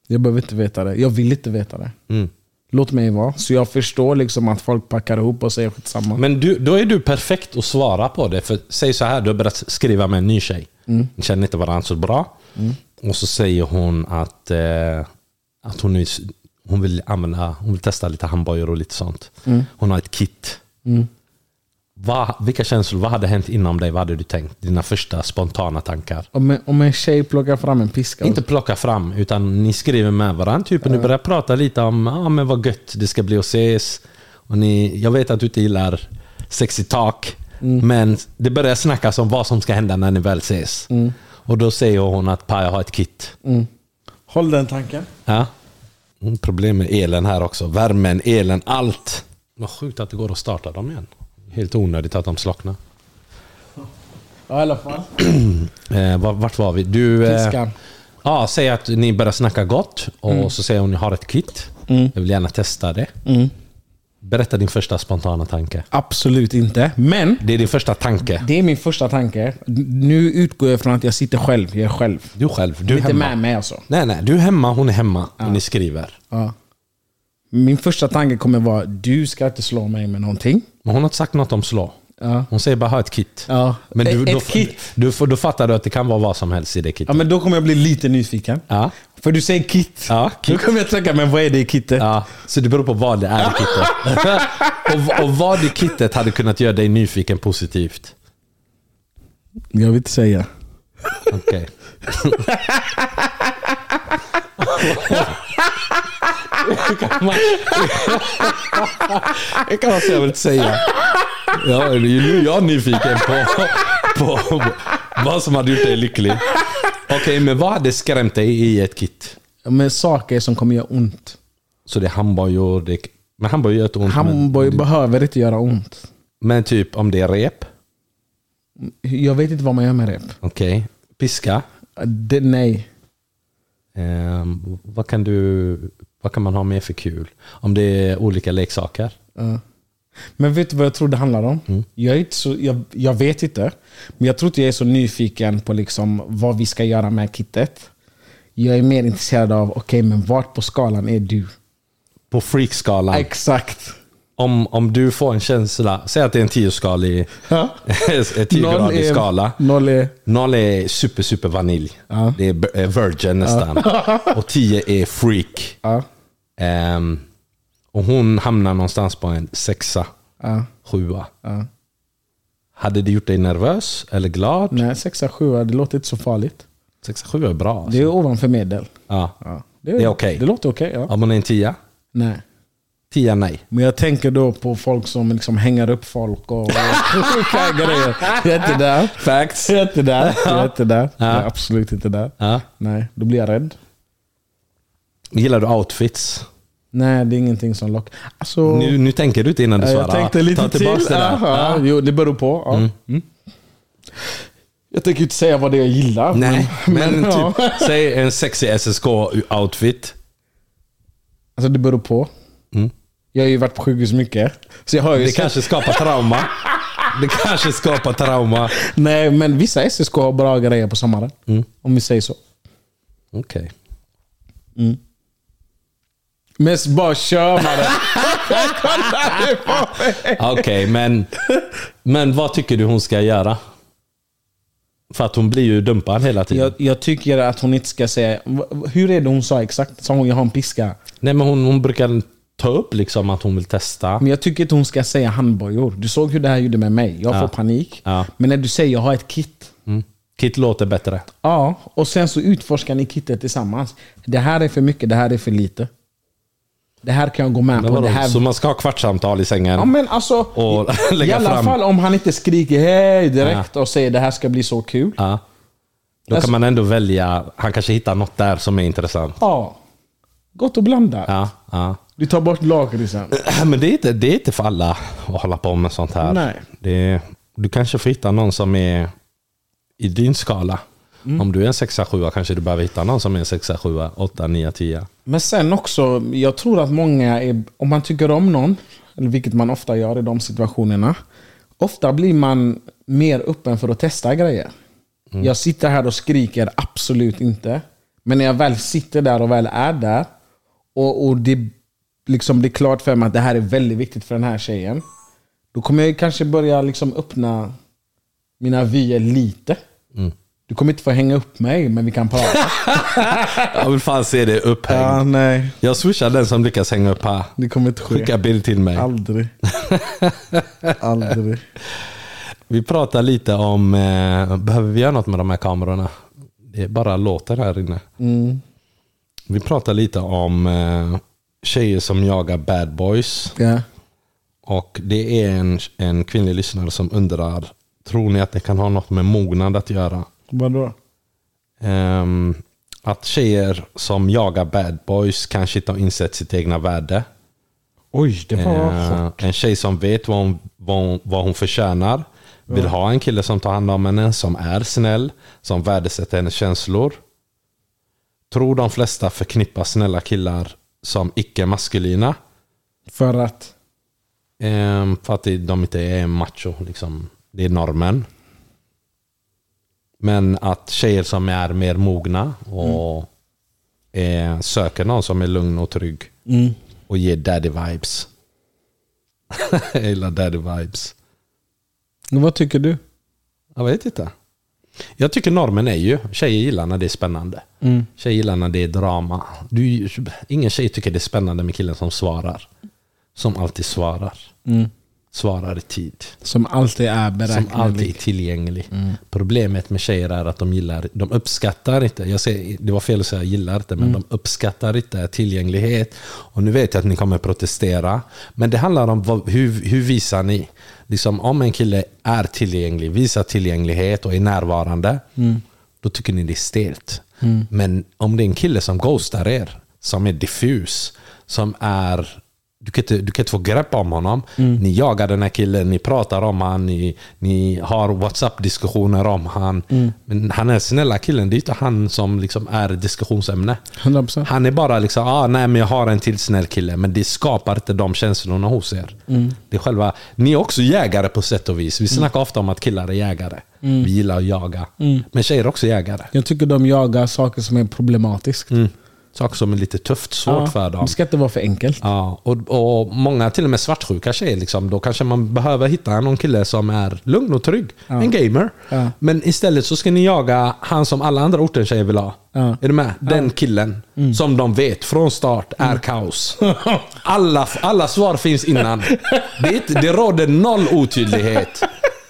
Jag behöver inte veta det. Jag vill inte veta det. Mm. Låt mig vara. Så jag förstår liksom att folk packar ihop och säger skitsamma. Men du, då är du perfekt att svara på det. För säg så här, du har börjat skriva med en ny tjej. Ni känner inte varandra så bra. Och så säger hon att, eh, att hon, är, hon, vill använda, hon vill testa lite handbojor och lite sånt. Hon har ett kit. Vad, vilka känslor, vad hade hänt inom dig? Vad hade du tänkt? Dina första spontana tankar? Om, en, om en tjej plockar fram en piska. Inte plocka fram, utan ni skriver med varandra. Typ, och ni börjar prata lite om ah, men vad gött det ska bli att ses. Och ni, jag vet att du inte gillar sexy talk, men det börjar snackas om vad som ska hända när ni väl ses. Och då säger hon att Paja har ett kit. Håll den tanken. Ja. Mm, Problem med elen här också. Värmen, elen, allt. Vad sjukt att det går att starta dem igen. Helt onödigt att de slocknar. Ja, i alla fall. Eh, vart- var vi? Du, eh. Ja, säg att ni börjar snacka gott och så säger hon att ni har ett kit. Jag vill gärna testa det. Berätta din första spontana tanke. Absolut inte. Men Det är din första tanke. det är min första tanke. Nu utgår jag från att jag sitter själv. Jag är själv. Du själv, du är är inte hemma. med mig alltså. Nej, nej, du är hemma, hon är hemma och ni skriver. Ja. Min första tanke kommer vara, du ska inte slå mig med någonting. Men hon har inte sagt något om slå. Ja. Hon säger bara ha ett kit. Ja. Men du, Ett då, kit. Du, då fattar du att det kan vara vad som helst i det Ja, kitet. men då kommer jag bli lite nyfiken. Ja. För du säger kit. Ja, kit. Då kommer jag tänka, men vad är det i kittet? Ja, så det beror på vad det är i kittet. och, och vad i kittet hade kunnat göra dig nyfiken positivt? Jag vill inte säga. Okej. Det kan man- Det kan man säga. Ja, det är nu jag är nyfiken på, på vad som hade gjort dig lycklig. Okej, men vad hade skrämt dig i ett kit? Men saker som kommer göra ont. Så det är handbojor, det men handbojor gör inte ont. Handboll behöver inte göra ont. Men typ om det är rep? Jag vet inte vad man gör med rep. Okej. Piska? Det, nej. Ehm, vad, kan du, vad kan man ha mer för kul? Om det är olika leksaker? Ja. Men vet du vad jag tror det handlar om? Jag, är inte så, jag, jag vet inte. Men jag tror inte jag är så nyfiken på liksom vad vi ska göra med kittet. Jag är mer intresserad av, okej men vart på skalan är du? På freakskalan. Exakt. Om, om du får en känsla, säg att det är en tioskalig Ja. tiogradig skala. Noll är... Noll är super, super vanilj. Ja. Det är eh, virgin nästan. Och tio är freak. Ja. Ehm, och hon hamnar någonstans på en sexa, Ja. sjua. Ja. Hade det gjort dig nervös eller glad? Nej, sexa, sjua, det låter inte så farligt. 6 7 är bra. Alltså. Det är ovanför medel. Ja. Ja. Det är okej. Det låter okej, ja. Om man är en 10? Nej. 10 nej. Men jag tänker då på folk som liksom hänger upp folk och sjuka grejer. Jag är inte där. Facts. Jag är inte där. Jag är inte där. Ja. Jag är absolut inte där. Ja. Nej, då blir jag rädd. Gillar du outfits? Nej, det är ingenting som lockar. Alltså, Nu, nu tänker du inte innan du Ja, svarar. Jag tänkte lite Ta till. det där. Ja, Ja. Jo, det beror på. Ja. Mm. Jag tänker inte säga vad det är jag gillar. Nej, men, ja. typ, säg en sexy SSK-outfit. Alltså det beror på. Mm. Jag har ju varit på sjukhus mycket. Så jag har ju Det kanske skapar trauma. Det kanske skapar trauma. Nej, men vissa SSK har bra grejer på sommaren. Mm. Om vi säger så. Okej. Men bara kör man det. Okej, men, men vad tycker du hon ska göra? För att hon blir ju dumpad hela tiden. jag, jag tycker att hon inte ska säga... Hur är det hon sa exakt? Sa hon jag har en piska? Nej, men hon, hon brukar ta upp liksom att hon vill testa. Men jag tycker inte hon ska säga handbojor. Du såg hur det här gjorde med mig. Jag får panik. Ja. Men när du säger jag har ett kit. Mm. Kit låter bättre. Ja, och sen så utforskar ni kittet tillsammans. Det här är för mycket, det här är för lite. Det här kan jag gå med på. Det här... Så man ska ha kvartssamtal i sängen? Ja men alltså, Och i, i lägga alla fram. fall om han inte skriker hej direkt och säger det här ska bli så kul. Ja. Då Alltså- kan man ändå välja. Han kanske hittar något där som är intressant. Ja. Gott och blandat. Ja, ja. Du tar bort lakritsen. Men det är, inte, det är inte för alla att hålla på med sånt här. Nej. Det, du kanske får hitta någon som är i din skala. Mm. Om du är en 6 7 kanske du behöver hitta någon som är en 6 7 8 9 10 Men sen också, jag tror att många är, om man tycker om någon, vilket man ofta gör i de situationerna. Ofta blir man mer öppen för att testa grejer. Jag sitter här och skriker absolut inte. Men när jag väl sitter där och väl är där och, och det liksom blir klart för mig att det här är väldigt viktigt för den här tjejen. Då kommer jag kanske börja liksom öppna mina vyer lite. Du kommer inte få hänga upp mig, men vi kan prata. Jag vill fan se det upphängd. nej. Jag swishar den som lyckas hänga upp här. Det kommer inte ske. Skicka bild till mig. Aldrig. Aldrig. Vi pratar lite om, eh, behöver vi göra något med de här kamerorna? Det bara låter här inne. Vi pratar lite om eh, tjejer som jagar bad boys. Ja. Och det är en, en kvinnlig lyssnare som undrar, tror ni att det kan ha något med mognad att göra? Vadå? Ehm, att tjejer som jagar bad boys kanske inte har insett sitt egna värde. Oj, det var hårt. en tjej som vet vad hon, vad hon, vad hon förtjänar. Vill ha en kille som tar hand om henne, som är snäll, som värdesätter hennes känslor. Tror de flesta förknippar snälla killar som icke-maskulina. För att? Ehm, för att de inte är macho. Liksom. Det är normen. Men att tjejer som är mer mogna och eh, söker någon som är lugn och trygg och ger daddy vibes. Jag gillar daddy vibes. Men Vad tycker du? Jag vet inte. Jag tycker normen är ju, tjejer gillar när det är spännande. Tjejer gillar när det är drama. Du, ingen tjej tycker det är spännande med killen som svarar. Som alltid svarar. Svarar i tid. Som alltid är Som alltid är beräknelig. tillgänglig. Problemet med tjejer är att de gillar, de uppskattar inte, jag säger, det var fel att säga gillar inte, men de uppskattar inte tillgänglighet. Och nu vet jag att ni kommer protestera. Men det handlar om vad, hur, hur visar ni? Liksom, om en kille är tillgänglig, visar tillgänglighet och är närvarande, då tycker ni det är stelt. Men om det är en kille som ghostar er, som är diffus, som är du kan, inte, du kan inte få grepp om honom. Ni jagar den här killen, ni pratar om han, ni, ni har WhatsApp-diskussioner om han. Men han är snälla killen, det är inte han som liksom är diskussionsämne. 100%. Han är bara liksom, ah, nej men jag har en till snäll kille. Men det skapar inte de känslorna hos er. Det är själva, ni är också jägare på sätt och vis. Vi snackar ofta om att killar är jägare. Vi gillar att jaga. Men tjejer är också jägare. Jag tycker de jagar saker som är problematiskt. Mm. Saker som är lite tufft, svårt Ja, för dem. Det ska inte vara för enkelt. Ja, och, och många till och med svartsjuka tjejer, liksom, då kanske man behöver hitta någon kille som är lugn och trygg. En gamer. Ja. Men istället så ska ni jaga han som alla andra orten tjejer vill ha. Ja. Är du med? Den killen som de vet från start är kaos. Alla, alla svar finns innan. Det, det råder noll otydlighet.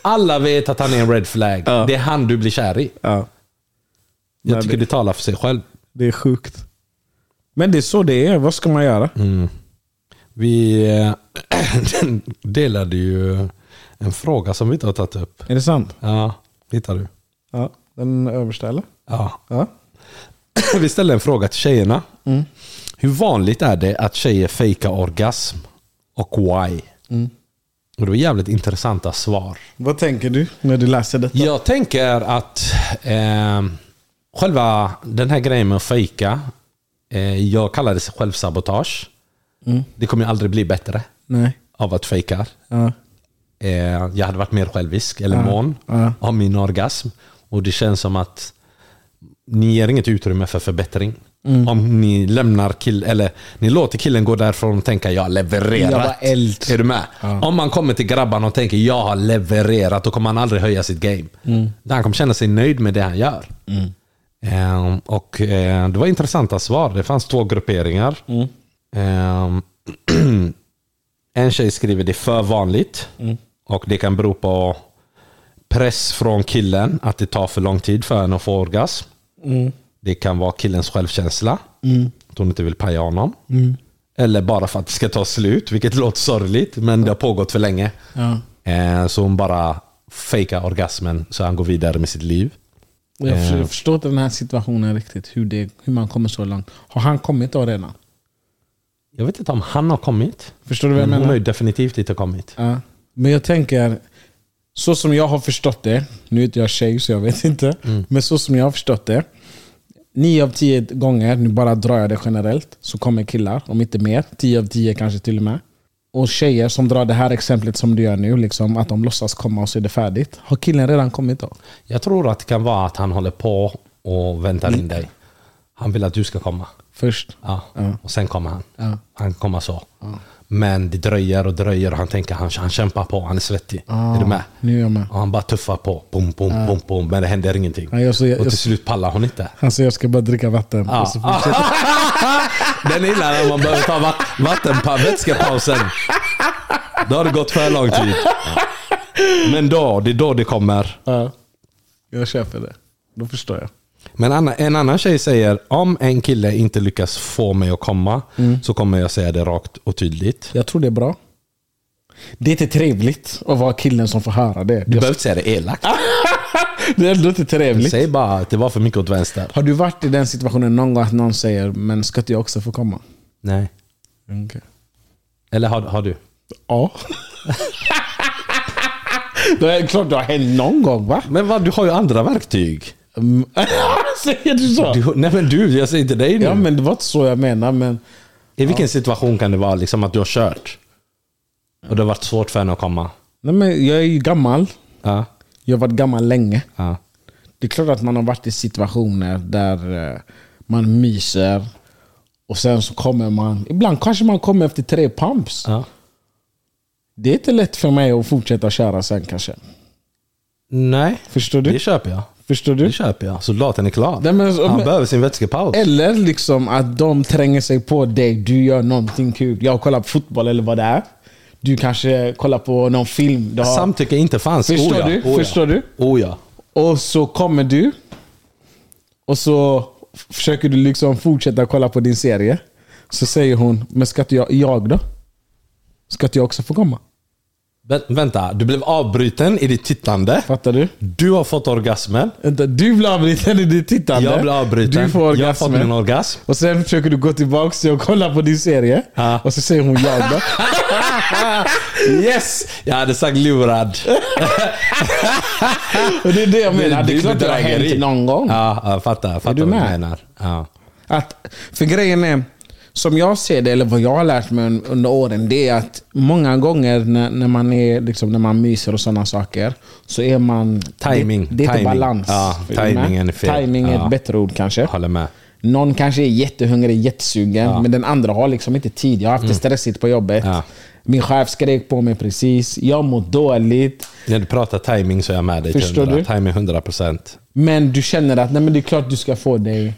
Alla vet att han är en red flag. Det är han du blir kär i. Ja. Jag tycker det- det talar för sig själv. Det är sjukt. Men det är så det är. Vad ska man göra? Mm. Vi eh, delade ju en fråga som vi inte har tagit upp. Är det sant? Ja, hittar du? Ja. Den översta eller? Ja. Ja. Vi ställde en fråga till tjejerna. Mm. Hur vanligt är det att tjejer fejkar orgasm? Och why? Mm. Och det var jävligt intressanta svar. Vad tänker du när du läser detta? Jag tänker att eh, själva den här grejen med att fejka, jag kallar det självsabotage. Mm. Det kommer aldrig bli bättre Nej. av att fejka. Ja. Eh, jag hade varit mer självisk eller mån ja. av min orgasm. Och det känns som att ni ger inget utrymme för förbättring. Mm. Om ni lämnar kill, eller ni låter killen gå därifrån och tänka jag har levererat. Jag. Är du med? Om man kommer till grabbarna och tänker jag har levererat, då kommer han aldrig höja sitt game. Mm. Han kommer känna sig nöjd med det han gör. Eh, och eh, Det var intressanta svar. Det fanns två grupperingar. Mm. Eh, en tjej skriver det är för vanligt. Mm. Och det kan bero på press från killen, att det tar för lång tid för henne att få orgasm. Mm. Det kan vara killens självkänsla. Att hon inte vill paja honom. Mm. Eller bara för att det ska ta slut, vilket låter sorgligt. Men det har pågått för länge. Ja. Eh, Så hon bara fejkar orgasmen så han går vidare med sitt liv. Jag Eh. förstår inte den här situationen riktigt. Hur, det, hur man kommer så långt. Har han kommit då redan? Jag vet inte om han har kommit. Förstår du vad jag Men hon har menar? ju definitivt inte kommit. Ja. Men jag tänker, så som jag har förstått det, nu är inte jag tjej så jag vet inte, men så som jag har förstått det, nio av tio gånger, nu bara drar jag det generellt, så kommer killar, om inte mer, tio av tio kanske till och med. Och tjejer som drar det här exemplet som du gör nu, liksom, att de låtsas komma och så är det färdigt. Har killen redan kommit då? Jag tror att det kan vara att han håller på och väntar in dig. Han vill att du ska komma. Först? Ja. Ja. Och sen kommer han. Ja. Han kommer så. Men det dröjer och dröjer han tänker han, han kämpar på, han är svettig. Är du med? Nu är jag med. Och han bara tuffar på. Bom, bom, bom, bom. Men det händer ingenting. Ja, jag, så, jag, Och till slut pallar hon inte. han säger jag ska bara dricka vatten. Fortsätter- Den är illa när man behöver ta va- vatten, vätskepausen. Då har det gått för lång tid. Men då, det är då det kommer. ja. Jag köper det. Då förstår jag. Men en annan tjej säger, om en kille inte lyckas få mig att komma, så kommer jag säga det rakt och tydligt. Jag tror det är bra. Det är inte trevligt att vara killen som får höra det. Du behöver inte säga det elakt. Det är ändå inte trevligt. Säg bara att det var för mycket åt vänster. Har du varit i den situationen någon gång att någon säger men ska inte jag också få komma? Nej. Okay. Eller har, har du? Ja. det är klart det har hänt någon gång va? Men vad, du har ju andra verktyg. Mm. Säger du så? Du, nej men du, jag säger till dig nu. Ja men det var inte så jag menar men I vilken situation kan det vara liksom att du har kört? Och det har varit svårt för henne att komma? Nej men jag är ju gammal. Ja. Jag har varit gammal länge. ja. Det är klart att man har varit i situationer där eh, man myser och sen så kommer man, ibland kanske man kommer efter tre pumps. ja. Det är inte lätt för mig att fortsätta köra sen kanske. Nej, Förstår det du? köper jag. Förstår Det du? köper jag. Soldaten är klar. Nej, men, Han men, behöver sin vätskepaus. eller liksom att de tränger sig på dig, du gör någonting kul. Jag kollar på fotboll eller vad det är. Du kanske kollar på någon film. Har, Samtycke inte fanns. Förstår oh ja. du? Oh ja. Förstår du? Oh ja. Och så kommer du och så försöker du liksom fortsätta kolla på din serie. Så säger hon, men ska inte jag, jag då? Ska inte jag också få komma? Vä- vänta, du blev avbruten i ditt tittande. Fattar du? Du har fått orgasmen. Vänta, Du blir avbruten i ditt tittande. Jag blev avbruten. Du får jag har fått min orgasmen. orgasm. Och sen försöker du gå tillbaka till och kolla på din serie. Ja. Och så säger hon då. Yes! Jag hade sagt lurad. Och det är det jag menar. Det är är klart det har hänt någon gång. Ja, jag fattar. Jag fattar du vad du menar. Ja. Att, för grejen är, som jag ser det, eller vad jag har lärt mig un- under åren, det är att många gånger när, när man är liksom, när man myser och sådana saker, så är man... Timing, Det, det är inte balans. Ja, timingen är fel. Timing är Ja. ett bättre ord kanske. Jag håller med. Någon kanske är jättehungrig, jättesugen, men den andra har liksom inte tid. Jag har haft det stressigt på jobbet. Mm. Ja. Min chef skrek på mig precis. Jag mår dåligt. När du pratar timing så är jag med dig Förstår 100. du? Timing 100%. Men du känner att nej, men det är klart du ska få dig...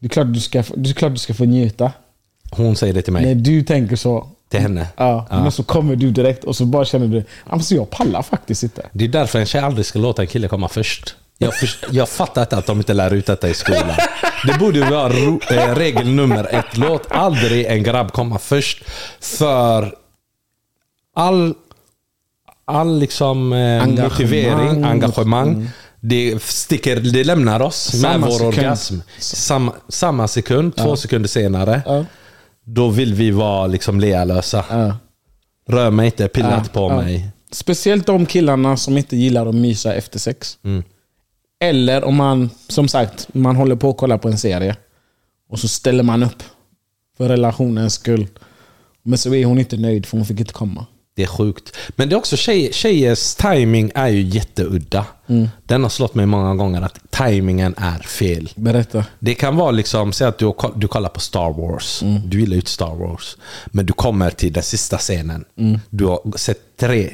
Det är klart du ska, det är klart du ska få njuta. Hon säger det till mig. När du tänker så. Till henne. Ja, men så kommer du direkt och så bara känner du alltså jag pallar faktiskt inte. Det är därför en tjej aldrig ska låta en kille komma först. Jag, först, jag fattar inte att de inte lär ut detta i skolan. Det borde ju vara ro, eh, regel nummer ett. Låt aldrig en grabb komma först. För all, all liksom, eh, Engagemang. motivering, engagemang, det, sticker, det lämnar oss med Samma vår sekund. orgasm. Samma, samma sekund, två sekunder senare, Ja. Då vill vi vara liksom lealösa. Ja. Rör mig inte, pilla inte på mig. Speciellt de killarna som inte gillar att mysa efter sex. Mm. Eller om man, som sagt, man håller på att kolla på en serie. Och så ställer man upp. För relationens skull. Men så är hon inte nöjd för hon fick inte komma. Det är sjukt. Men det är också tjej, tjejers timing är ju jätteudda. Den har slått mig många gånger att timingen är fel. Berätta. Det kan vara liksom, säg att du, du kollar på Star Wars. Du gillar ju inte Star Wars. Men du kommer till den sista scenen. Du har sett tre...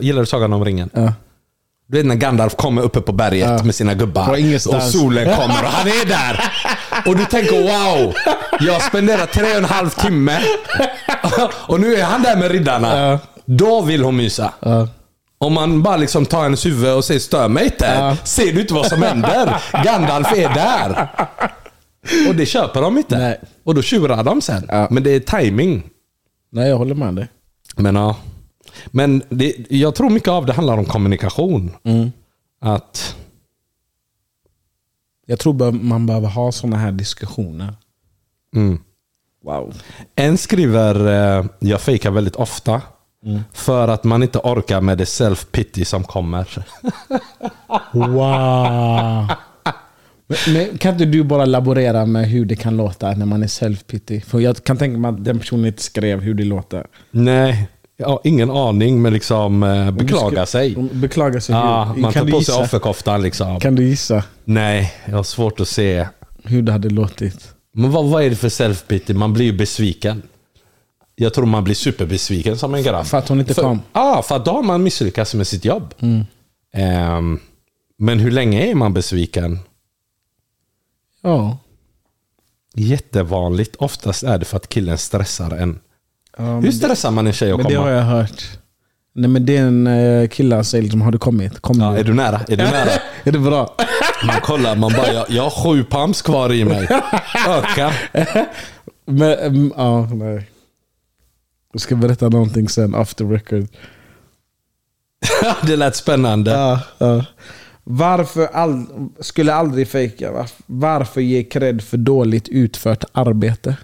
Gillar du Sagan om ringen? Ja. Du vet när Gandalf kommer uppe på berget Ja. med sina gubbar och solen kommer och han är där. Och du tänker wow, jag har spenderat tre och en halv timme och nu är han där med riddarna. Ja. Då vill hon mysa. Ja. Om man bara liksom tar hennes huvud och säger stör mig inte. Ja. Ser du inte vad som händer? Gandalf är där. Och det köper de inte. Nej. Och då tjurar de sen. Men det är timing. Nej, jag håller med dig. Men ja. Men det, jag tror mycket av det handlar om kommunikation. Mm. Att Jag tror man behöver ha såna här diskussioner. Mm. Wow. En skriver eh, jag fejkar väldigt ofta. Mm. För att man inte orkar med det self-pity som kommer. Wow. Men, men kan inte du bara laborera med hur det kan låta när man är self-pity? För jag kan tänka mig att den personen inte skrev hur det låter. Nej, har ingen aning men liksom eh, beklaga sig. Beklaga sig. Ja, man tar kan, du på sig gissa, offerkoftan liksom. kan du gissa Nej, jag har svårt att se. hur det hade låtit? Men vad, vad är det för self-pity? Man blir ju besviken. Jag tror man blir superbesviken som en grabb. För att hon inte för, kom. Mm. Ja, för att då har man misslyckats med sitt jobb. Ehm, men hur länge är man besviken? Ja. Jättevanligt. Oftast är det för att killen stressar en. Ja Hur stressar man en tjej att men det har komma? jag hört. Nej men det är en uh, kille säger liksom, har du kommit? Kom Ja, nu. är du nära? Är du nära? är det bra? Man kollar, man bara, jag, jag har sju pumps kvar i mig. Öka. men, mm, ja, nej. Jag ska berätta någonting sen, after record. Det lät spännande. Ja, ja. Varför all, skulle aldrig fejka? Varför, varför ge cred för dåligt utfört arbete?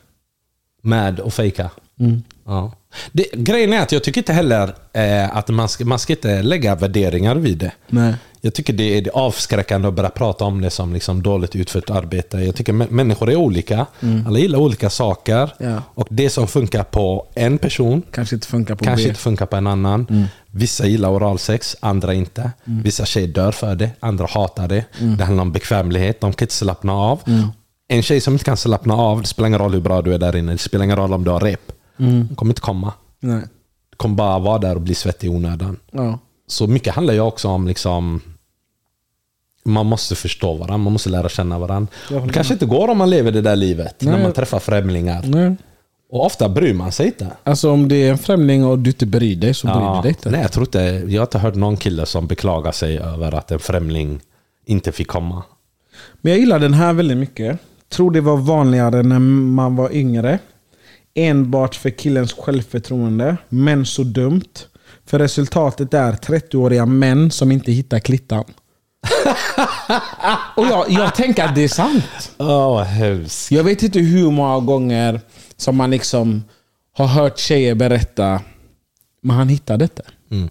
Med och fejka. Mm. Ja. Det, grejen är att jag tycker inte heller eh, att man ska, man ska inte lägga värderingar vid det. Nej. Jag tycker det är avskräckande att börja prata om det som liksom dåligt utfört arbete. Jag tycker mä- människor är olika. Alla gillar olika saker. Mm. Ja. Och det som funkar på en person Kanske inte funkar på kanske B. inte funkar på en annan. Mm. Vissa gillar oralsex, andra inte. Vissa tjejer dör för det, andra hatar det. Mm. Det handlar om bekvämlighet, de kan inte slappna av. En tjej som inte kan slappna av, det spelar ingen roll hur bra du är där inne. Det spelar ingen roll om du har rep. Mm. Kommer inte komma. Nej. Du kommer bara vara där och bli svettig i onödan. Ja. Så mycket handlar ju också om liksom man måste förstå varandra, man måste lära känna varandra. Jag Det kanske inte går om man lever det där livet, när Nej. man träffar främlingar. Nej. Och ofta bryr man sig inte. Alltså om det är en främling och du inte bryr dig så bryr du dig inte. Nej, jag tror inte. Jag har inte hört någon kille som beklagar sig över att en främling inte fick komma. Men jag gillar den här väldigt mycket. Tror det var vanligare när man var yngre. Enbart för killens självförtroende. Men så dumt. För resultatet är 30-åriga män som inte hittar klittan. Och jag, jag tänker att det är sant. Hemskt. Jag vet inte hur många gånger som man liksom har hört tjejer berätta men han hittade inte. Mm.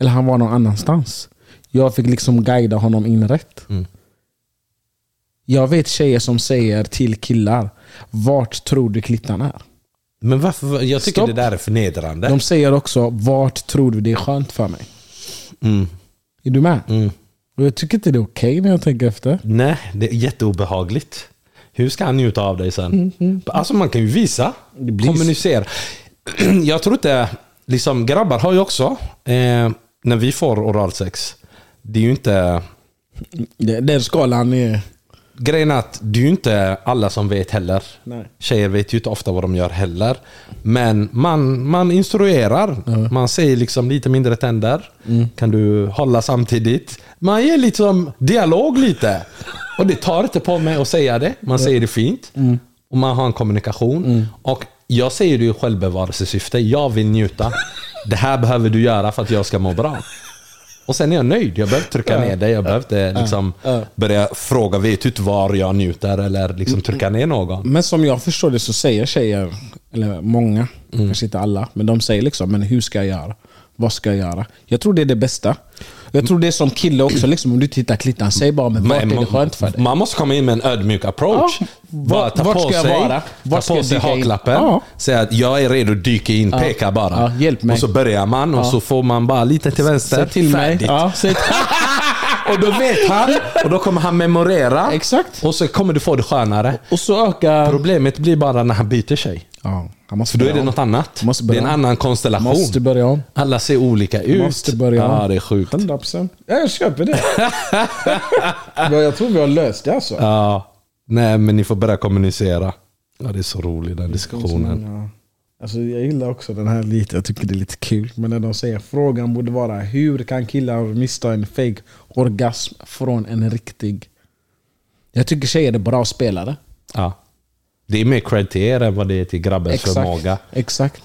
Eller han var någon annanstans. Jag fick liksom guida honom in rätt. Mm. Jag vet tjejer som säger till killar Vart tror du klittan är? Men varför? Jag tycker Stopp. det där är förnedrande. De säger också Vart tror du det är skönt för mig? Mm. Är du med? Mm. Och jag tycker inte det är okej när jag tänker efter. Nej, det är jätteobehagligt. Hur ska han njuta av dig sen? Alltså man kan ju visa, kommunicera. Jag tror inte, liksom grabbar har ju också, eh, när vi får oralsex, det är ju inte, Den skalan är... grejen är att det är ju inte alla som vet heller. Nej. Tjejer vet ju inte ofta vad de gör heller. Men man, man instruerar. Man säger liksom lite mindre tänder. Kan du hålla samtidigt? Man ger liksom dialog lite. Och det tar inte på mig att säga det. Man säger det fint. Och man har en kommunikation. Och jag säger det i självbevarelsesyfte. Jag vill njuta. Det här behöver du göra för att jag ska må bra. Och sen är jag nöjd. Jag behöver inte trycka ner dig. Jag behöver inte liksom börja fråga, vet du inte var jag njuter? Eller liksom trycka ner någon. Men som jag förstår det så säger tjejer, eller många, kanske inte alla, men de säger liksom men hur ska jag göra? Vad ska jag göra? Jag tror det är det bästa. Jag tror det är som kille också, liksom, om du tittar klittan, säg bara men vart är det skönt för dig? Man måste komma in med en ödmjuk approach. Ja. Bara ta vart på ska jag sig, vara? Vart ta på jag sig haklappen. Ja. Säga att jag är redo dyka in. Peka bara. Ja, hjälp mig. Och så börjar man och så får man bara lite till vänster. Säg till mig. Ja, säg Och då vet han. Och då kommer han memorera. Exakt. Och så kommer du få det skönare. Och så ökar... Problemet blir bara när han byter sig. Ja, För då är det något annat. Det är en annan konstellation. Måste börja om. Alla ser olika ut. Måste börja om. Ja, det är sjukt. 100%. Ja, jag köper det. Jag tror vi har löst det alltså. Ja. Nej, men ni får börja kommunicera. Ja, det är så roligt den diskussionen. Ja. Alltså, jag gillar också den här lite, jag tycker det är lite kul. Men när de säger frågan borde vara hur kan killar missta en fake orgasm från en riktig? Jag tycker tjejer är bra spelare. Ja. Det är mer cred till er än vad det är till grabbens förmåga. Exakt.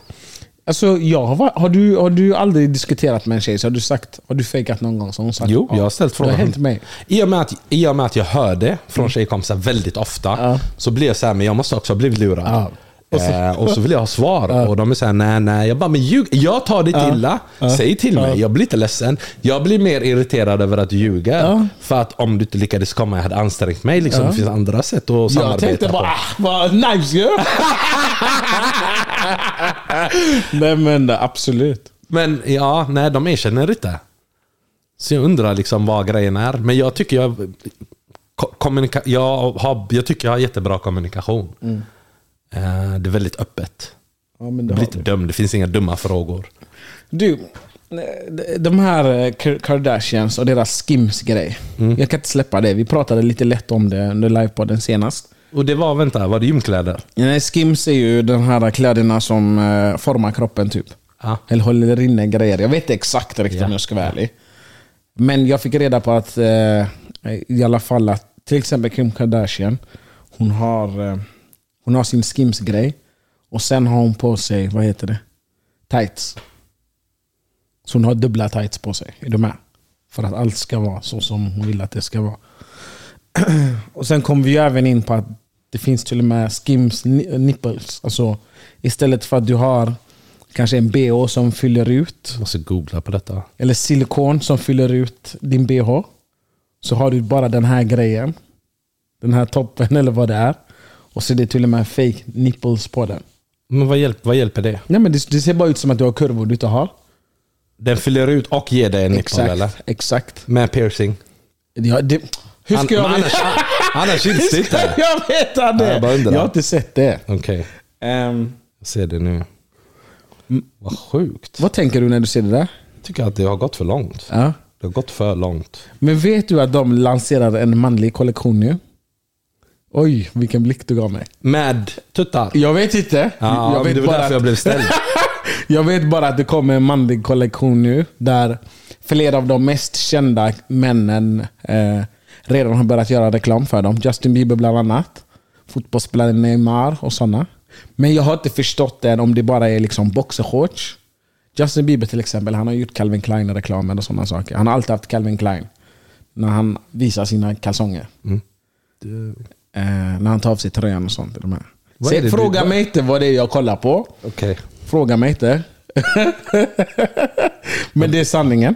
Alltså, jag har, har, du, har du aldrig diskuterat med en tjej så har du sagt, har du fejkat någon gång? Så har hon sagt, Jo, ja. jag har ställt frågan. Är helt med. I och, med att, I och med att jag hör det från tjejkompisar väldigt ofta Ja. så blir jag så här, men jag måste också ha blivit lurad. Ja. Och så, eh, och så vill jag ha svar. Och de är såhär, nej nej. Jag bara, men ljug. Jag tar det illa. Säg till mig. Jag blir inte ledsen. Jag blir mer irriterad över att du ljuger. Ja. För att om du inte lyckades komma, jag hade ansträngt mig. Liksom. Det finns andra sätt att samarbeta Jag tänkte bara, på. ah, vad nice ju! Nej men absolut. Men ja, nej de erkänner inte. Så jag undrar liksom vad grejen är. Men jag tycker jag, kommunika- jag, har, jag, tycker jag har jättebra kommunikation. Eh, Det är väldigt öppet. Ja, har inte dömd, det finns inga dumma frågor. Du, de här eh, Kardashians och deras Skims-grej. Jag kan inte släppa det. Vi pratade lite lätt om det under livepodden senast. Och det var, vänta, var det gymkläder? Nej, Skims är ju de här kläderna som eh, formar kroppen typ. Ja. Eller håller inne grejer. Jag vet inte exakt riktigt Ja. om jag ska vara ärlig. Men jag fick reda på att eh, i alla fall att till exempel Kim Kardashian, hon har, eh, hon har sin Skims-grej. Och sen har hon på sig, vad heter det? Tights. Så hon har dubbla tights på sig. Är du med? För att allt ska vara så som hon vill att det ska vara. Och sen kom vi även in på att det finns till och med skims ni- nipples. Alltså istället för att du har kanske en bh som fyller ut, Jag måste googla på detta. eller silikon som fyller ut din bh. Så har du bara den här grejen. Den här toppen eller vad det är. Och så är det till och med fake nipples på den. Men vad, hjälp, vad hjälper det? Nej men det, det ser bara ut som att du har kurvor du inte har. Den fyller ut och ger dig en nipple Exakt. eller? Exakt. Med piercing. Ja, det, hur ska An- jag veta? annars, annars syns det inte. jag veta det? jag bara undrar. jag har inte sett det. Okej, Ehm, jag ser det nu. Vad sjukt. vad tänker du när du ser det där? Jag tycker att det har gått för långt. Ja. Det har gått för långt. Men vet du att de lanserar en manlig kollektion nu? Oj, vilken blick du gav mig. Med tuttar. Jag vet inte. Ja, jag, det vet var bara därför jag att, blev ställd. jag vet bara att det kommer en manlig kollektion nu. Där flera av de mest kända männen eh, redan har börjat göra reklam för dem. Justin Bieber bland annat. Fotbollsspelaren Neymar och sådana. Men jag har inte förstått än om det bara är liksom boxershorts. Justin Bieber till exempel, han har gjort Calvin Klein-reklamen och sådana saker. Han har alltid haft Calvin Klein. När han visar sina kalsonger. Eh, när han tar av sig tröjan och sånt. De här. Du- fråga vad- mig inte vad det är jag kollar på. Okej. Fråga mig inte. Men det är sanningen.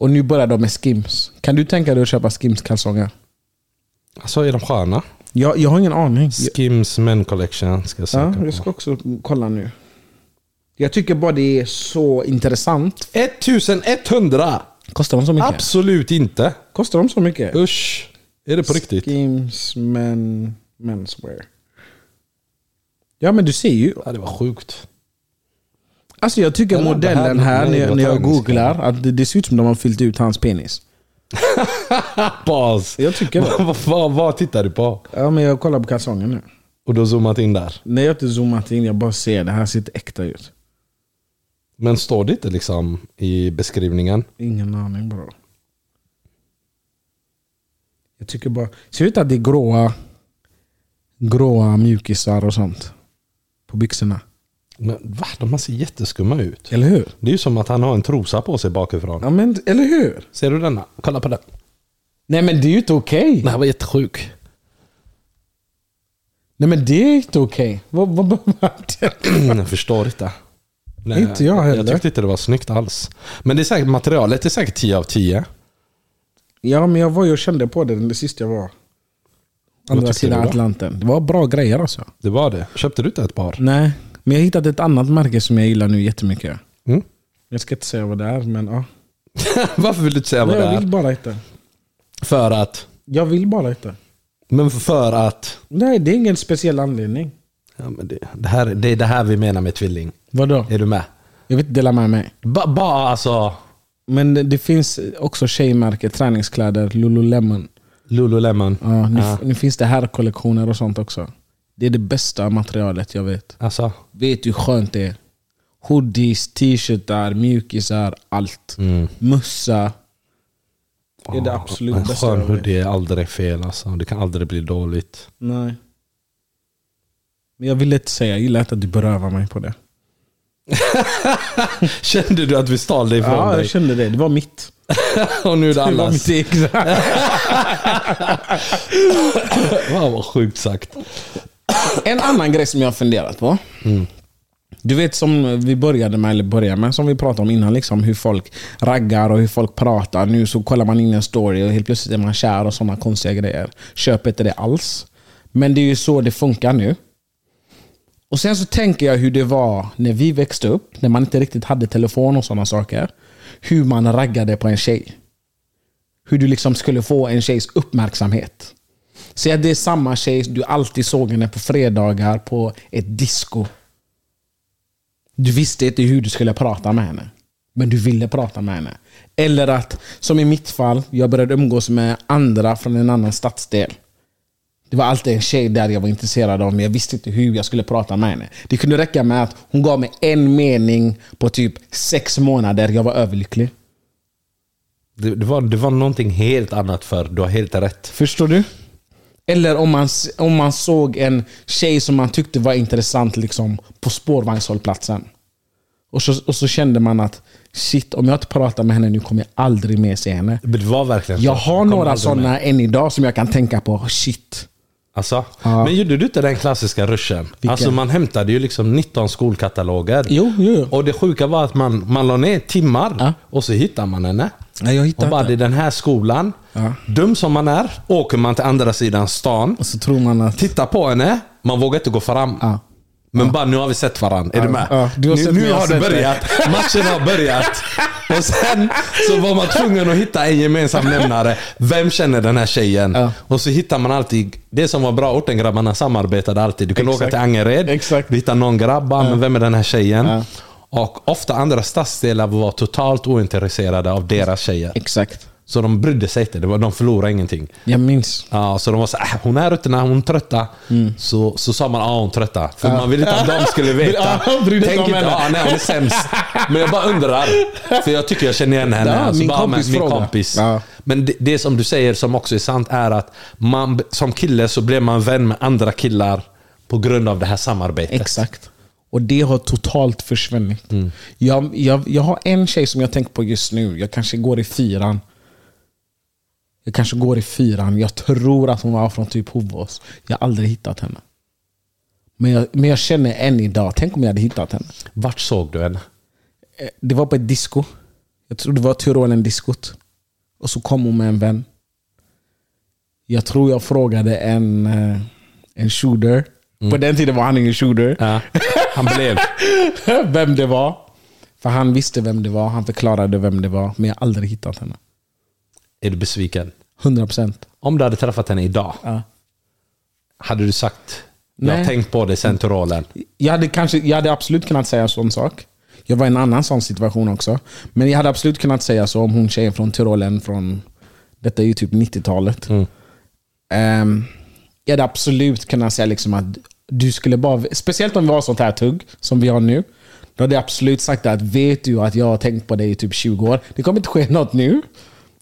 Och nu börjar de med Skims. Kan du tänka dig att köpa Skims kalsonger? Alltså är de sköna? Jag, jag har ingen aning. Skims Men Collection ska jag söka Ja, på. jag ska också kolla nu. Jag tycker bara det är så intressant. 1100! Kostar de så mycket? Absolut inte. Kostar de så mycket? Usch. Är det på riktigt? Skims men, menswear. Ja men du ser ju. Ja, det var sjukt. Alltså jag tycker Eller, modellen här, när, jag- när jag googlar, att det, det ser ut som de har fyllt ut hans penis. Bas. Jag tycker det. vad, vad, vad tittar du på? Ja, men jag kollar på kalsongen nu. Och du har zoomat in där. Nej, jag har inte zoomat in. Jag bara ser det här ser äkta ut. Men står det inte liksom i beskrivningen? Ingen aning bro. Jag tycker bara... Ser ut att det är gråa, gråa mjukisar och sånt. På byxorna. Men va? De ser jätteskumma ut. Eller hur? Det är ju som att han har en trosa på sig bakifrån. Ja men, eller hur? Ser du denna? Kolla på den. Nej men det är ju inte okej. Den här var jättesjuk. Nej men det är inte okej. Vad behöver man det? Jag förstår inte. Nej, Inte jag heller. Jag tyckte inte det var snyggt alls. Men det är säkert, materialet är säkert 10 av 10. Ja men jag var ju och kände på det det sista jag var. Andra tyckte sidan du då? Atlanten. Det var bra grejer alltså. Det var det. Köpte du inte ett par? Nej, men jag har hittat ett annat märke som jag gillar nu jättemycket. Mm. Jag ska inte säga vad det är men ja. Varför vill du inte säga vad Nej, det jag är? vill bara hitta. För att... Jag vill bara hitta. Men för att... Nej det är ingen speciell anledning. Ja, men det, det, här, det är det här vi menar med tvilling. Vadå? Är du med? Jag vill inte dela med mig. Ba- Bara alltså... Men det, det finns också tjejmärke, träningskläder, Lululemon. Lululemon. Ja, nu, Ja. nu finns det här kollektioner och sånt också. Det är det bästa materialet jag vet. Alltså. Vet hur skönt det är? Hoodies, t-shirtar, mjukisar, allt. Mm. Mössa. Det är det absolut en bästa skön jag vet. hoodie är aldrig fel alltså. Det kan aldrig bli dåligt. Nej. Men jag vill inte säga, jag gillar inte att du berövar mig på det. Kände du att vi stal det ifrån Ja, dig? jag kände det. Det var mitt. Och nu är det Det var allas. mitt eget. Wow, vad sjukt sagt. En annan grej som jag har funderat på. Du vet som vi började med, eller började med, som vi pratade om innan. Liksom, hur folk raggar och hur folk pratar. Nu så kollar man in en story och helt plötsligt är man kär och sådana konstiga grejer. Köp inte det alls. Men det är ju så det funkar nu. Och Sen så tänker jag hur det var när vi växte upp. När man inte riktigt hade telefon och sådana saker. Hur man raggade på en tjej. Hur du liksom skulle få en tjejs uppmärksamhet. Säg att det är samma tjej, du alltid såg henne på fredagar på ett disco. Du visste inte hur du skulle prata med henne. Men du ville prata med henne. Eller att, som i mitt fall, jag började umgås med andra från en annan stadsdel. Det var alltid en tjej där jag var intresserad av, men jag visste inte hur jag skulle prata med henne. Det kunde räcka med att hon gav mig en mening på typ sex månader. Jag var överlycklig. Det, det, var, det var någonting helt annat för Du har helt rätt. Förstår du? Eller om man, om man såg en tjej som man tyckte var intressant liksom, på spårvagnshållplatsen. Och så, och så kände man att shit, om jag inte pratar med henne nu kommer jag aldrig mer se henne. Det var verkligen Jag har några sådana än idag som jag kan tänka på. Shit. Alltså, Ja. Men gjorde du inte den klassiska ruschen? Alltså man hämtade ju liksom 19 skolkataloger. Jo, jo. Och det sjuka var att man, man la ner timmar Ja. och så hittar man henne. Nej, jag hittar Och bara, det är den här skolan. Ja. Dum som man är, åker man till andra sidan stan. Och så tror man att... Tittar på henne, man vågar inte gå fram. Ja. Men bara nu har vi sett varandra. Är Ja, du med? ja, du har nu nu har det dig. börjat. Matchen har börjat. Och sen så var man tvungen att hitta en gemensam nämnare. Vem känner den här tjejen? Ja. Och så hittar man alltid, det som var bra, ortengrabbarna samarbetade alltid. Du kunde Exakt. åka till Angered, Exakt. du hittar någon grabb, ja. men vem är den här tjejen? Ja. Och ofta andra stadsdelar var totalt ointresserade av deras tjejer. Exakt. Så de brydde sig inte, de förlorade ingenting. Jag minns. Ja, så de var så äh, hon är ute när hon trötta. Så, så sa man ja hon trötta. För man ville inte att de skulle veta. Ja, Tänk inte, ja, nej hon är sämst. Men jag bara undrar. För jag tycker jag känner igen henne. Ja, Alltså min bara, kompis men- min kompis. Ja. Men det, det som du säger som också är sant är att man, som kille så blir man vän med andra killar på grund av det här samarbetet. Exakt. Och det har totalt försvunnit. Mm. Jag, jag, jag har en tjej som jag tänker på just nu. Jag kanske går i fyran. Jag kanske går i fyran. Jag tror att hon var från typ Hovås. Jag har aldrig hittat henne. Men jag, men jag känner än idag. Tänk om jag hade hittat henne. Vart såg du henne? Eh, Det var på ett disco. Jag tror det var Tyrolen-diskot. Och så kom hon med en vän. Jag tror jag frågade en, eh, en shooter. På den tiden var han ingen shooter. Ja. Han blev. vem det var. För han visste vem det var. Han förklarade vem det var. Men jag har aldrig hittat henne. Är du besviken? 100%. Om du hade träffat henne idag, Ja. hade du sagt jag har Nej. tänkt på det sen Tyrolen? Jag, hade kanske, jag hade absolut kunnat säga en sån sak. Jag var i en annan sån situation också. Men jag hade absolut kunnat säga så om hon tjejen från Tyrolen från Detta är ju typ 90-talet. Ehm, jag hade absolut kunnat säga liksom att du skulle bara... Speciellt om vi har sånt här tugg som vi har nu. Då hade jag absolut sagt att vet du att jag har tänkt på dig i typ 20 år. Det kommer inte ske något nu.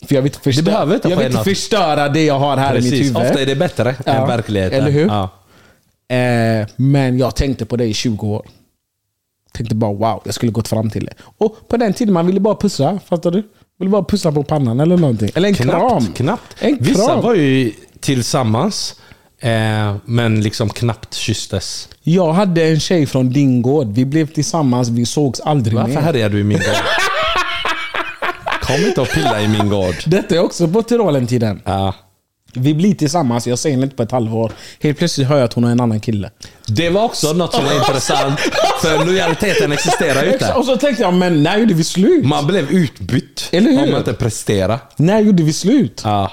För jag vill inte förstöra, behöver inte jag vill inte förstöra det jag har här i mitt Precis, huvud. ofta är det bättre Ja, än verkligheten. eller hur? Ja. Eh, men jag tänkte på det i 20 år. Tänkte bara wow, jag skulle gått fram till det. Och på den tiden man ville bara pussa, fattar du? Ville bara pussa på pannan eller någonting. Eller en kram. Knappt, knappt. En Vissa kram. var ju tillsammans, eh, men liksom knappt kysstes. Jag hade en tjej från din gård. Vi blev tillsammans, vi sågs aldrig Varför mer. härjar du i min gård? Kom inte och pilla i min gård. Detta är också på Tyrolen-tiden. Ja. Vi blir tillsammans, jag säger inte på ett halvår. Helt plötsligt hör jag att hon har en annan kille. Det var också något som var intressant, för lojaliteten existerar ju inte. Och så tänkte jag, men när gjorde vi slut? Man blev utbytt Eller hur? om man inte presterade. När gjorde vi slut? Ja,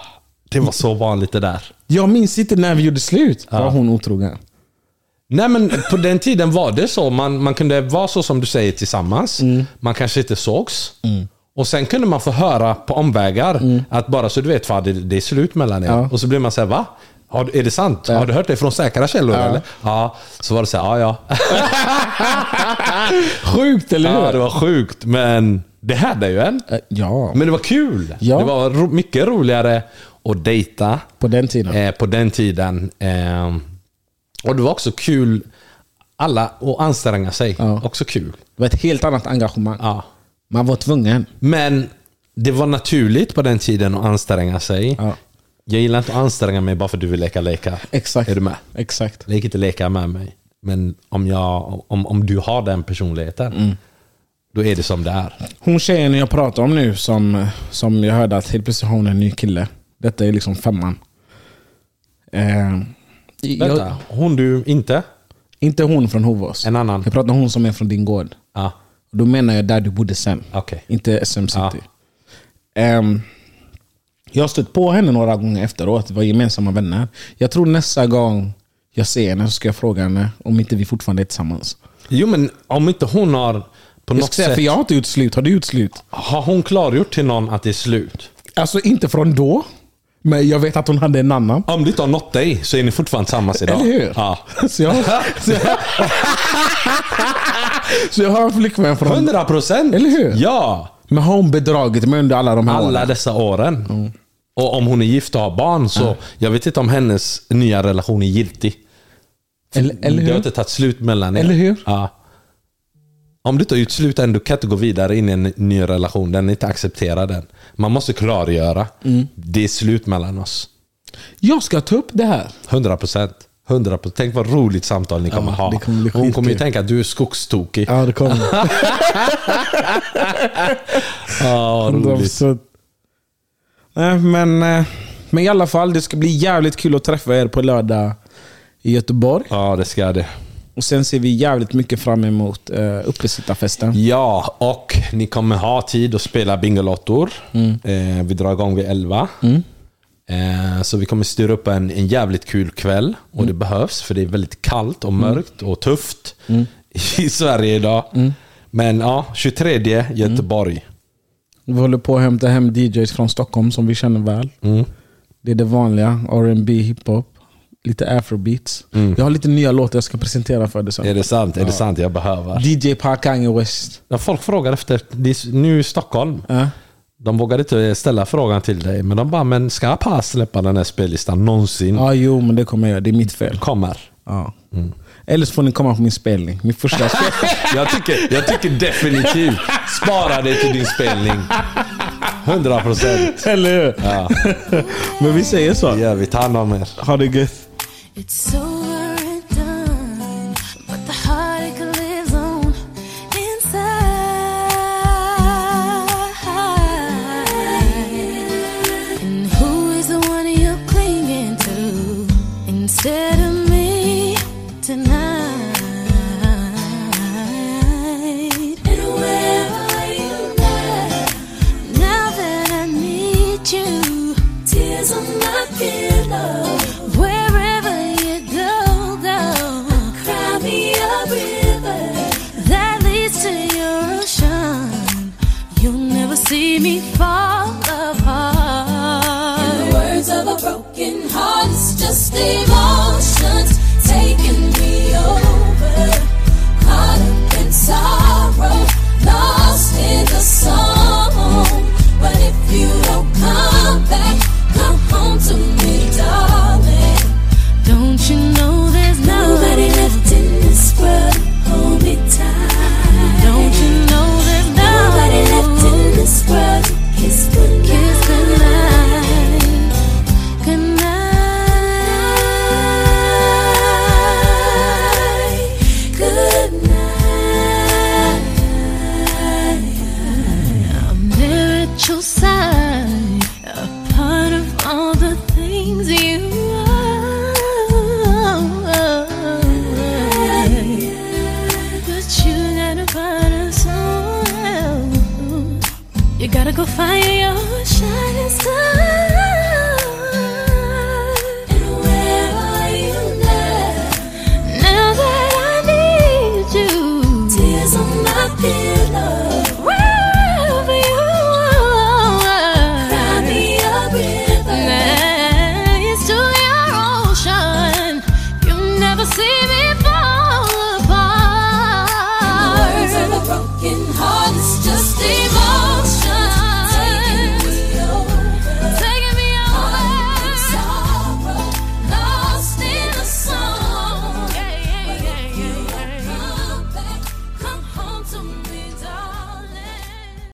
det var så vanligt det där. Jag minns inte när vi gjorde slut. Var hon otrogen? Nej men på den tiden var det så. Man, man kunde vara så som du säger tillsammans. Man kanske inte sågs. Och sen kunde man få höra på omvägar att bara så du vet, fan, det, är slut mellan er. Ja. Och så blir man såhär, va? Har, är det sant? Har du hört det från säkra källor eller? Ja. Så var det såhär, ja ja. Sjukt, eller hur? ja. Det var sjukt, men det hade ju en. Eh, Ja, Men det var kul. Ja. Det var ro, mycket roligare att dejta på den tiden. eh, på den tiden. Eh, och det var också kul, alla att anstränga sig. Ja. Också kul. Det var ett helt annat engagemang. Ja. Man var tvungen. Men det var naturligt på den tiden att anstränga sig. Ja. Jag gillar inte att anstränga mig bara för att du vill leka lekar. Exakt. Är du med? Exakt. Lek inte lekar med mig. Men om, jag, om, om du har den personligheten, Mm. då är det som det är. Hon tjejen jag pratar om nu som, som jag hörde att helt plötsligt har hon en ny kille. Detta är liksom femman. Eh, Vänta, hon du inte? inte hon från Hovås. En annan? Jag pratar om hon som är från din gård. Och Då menar jag där du bodde sen. okej. Inte SM City. Ja. Ehm, jag har stött på henne några gånger efteråt. Vi var gemensamma vänner. Jag tror nästa gång jag ser henne så ska jag fråga henne om inte vi fortfarande är tillsammans. Jo men om inte hon har på något säga, sätt... för jag har inte gjort slut. Har du gjort slut? Har hon klargjort till någon att det är slut? Alltså inte från då. Men jag vet att hon hade en annan. Om det inte har nått dig så är ni fortfarande tillsammans idag. Eller hur? Ja. Så jag, så jag, så jag har en flickvän från... 100 procent! Eller hur? Ja! Men har hon bedragit mig under alla de här Alla åren? dessa åren. Och om hon är gift och har barn så, jag vet inte om hennes nya relation är giltig. Eller, eller Det har hur? inte tagit slut mellan er. Eller hur? Ja. Om du har gjort slut än, du kan inte gå vidare in i en ny relation. Den är inte accepterad den. Man måste klargöra. Mm. Det är slut mellan oss. Jag ska ta upp det här. 100 procent. 100% Tänk vad roligt samtal ni kommer Ja, ha. kommer Hon kommer ju tänka att du är skogstokig. Ja, det kommer. Ja, roligt. Nej, men, eh, men i alla fall, det ska bli jävligt kul att träffa er på lördag i Göteborg. Ja, det ska det. Och Sen ser vi jävligt mycket fram emot uh, uppesittarfesten. Ja, och ni kommer ha tid att spela Bingolottor. Eh, vi drar igång vid 11. Eh, så vi kommer styra upp en, en jävligt kul kväll. Och det behövs, för det är väldigt kallt och mörkt och tufft i Sverige idag. Men ja, 23 Göteborg. Vi håller på att hämta hem DJs från Stockholm som vi känner väl. Mm. Det är det vanliga. R&B, hiphop, lite afrobeats. Jag har lite nya låtar jag ska presentera för dig sen. Är det sant? Är det sant? Jag behöver. DJ Park Kanye West. Ja, folk frågar efter, det är nu i Stockholm. Ja. De vågade inte ställa frågan till dig, men de bara, men ska Pass släppa den här spellistan någonsin? Ja, jo, men det kommer jag göra. Det är mitt fel. Kommer. Ja. Eller så får ni komma på min spelning. Min första spelning. Jag tycker, jag tycker definitivt, spara det till din spelning. 100 procent. Eller hur? Ja, Men vi säger så. gör vi. Ta hand om er. Ha det gött. It's so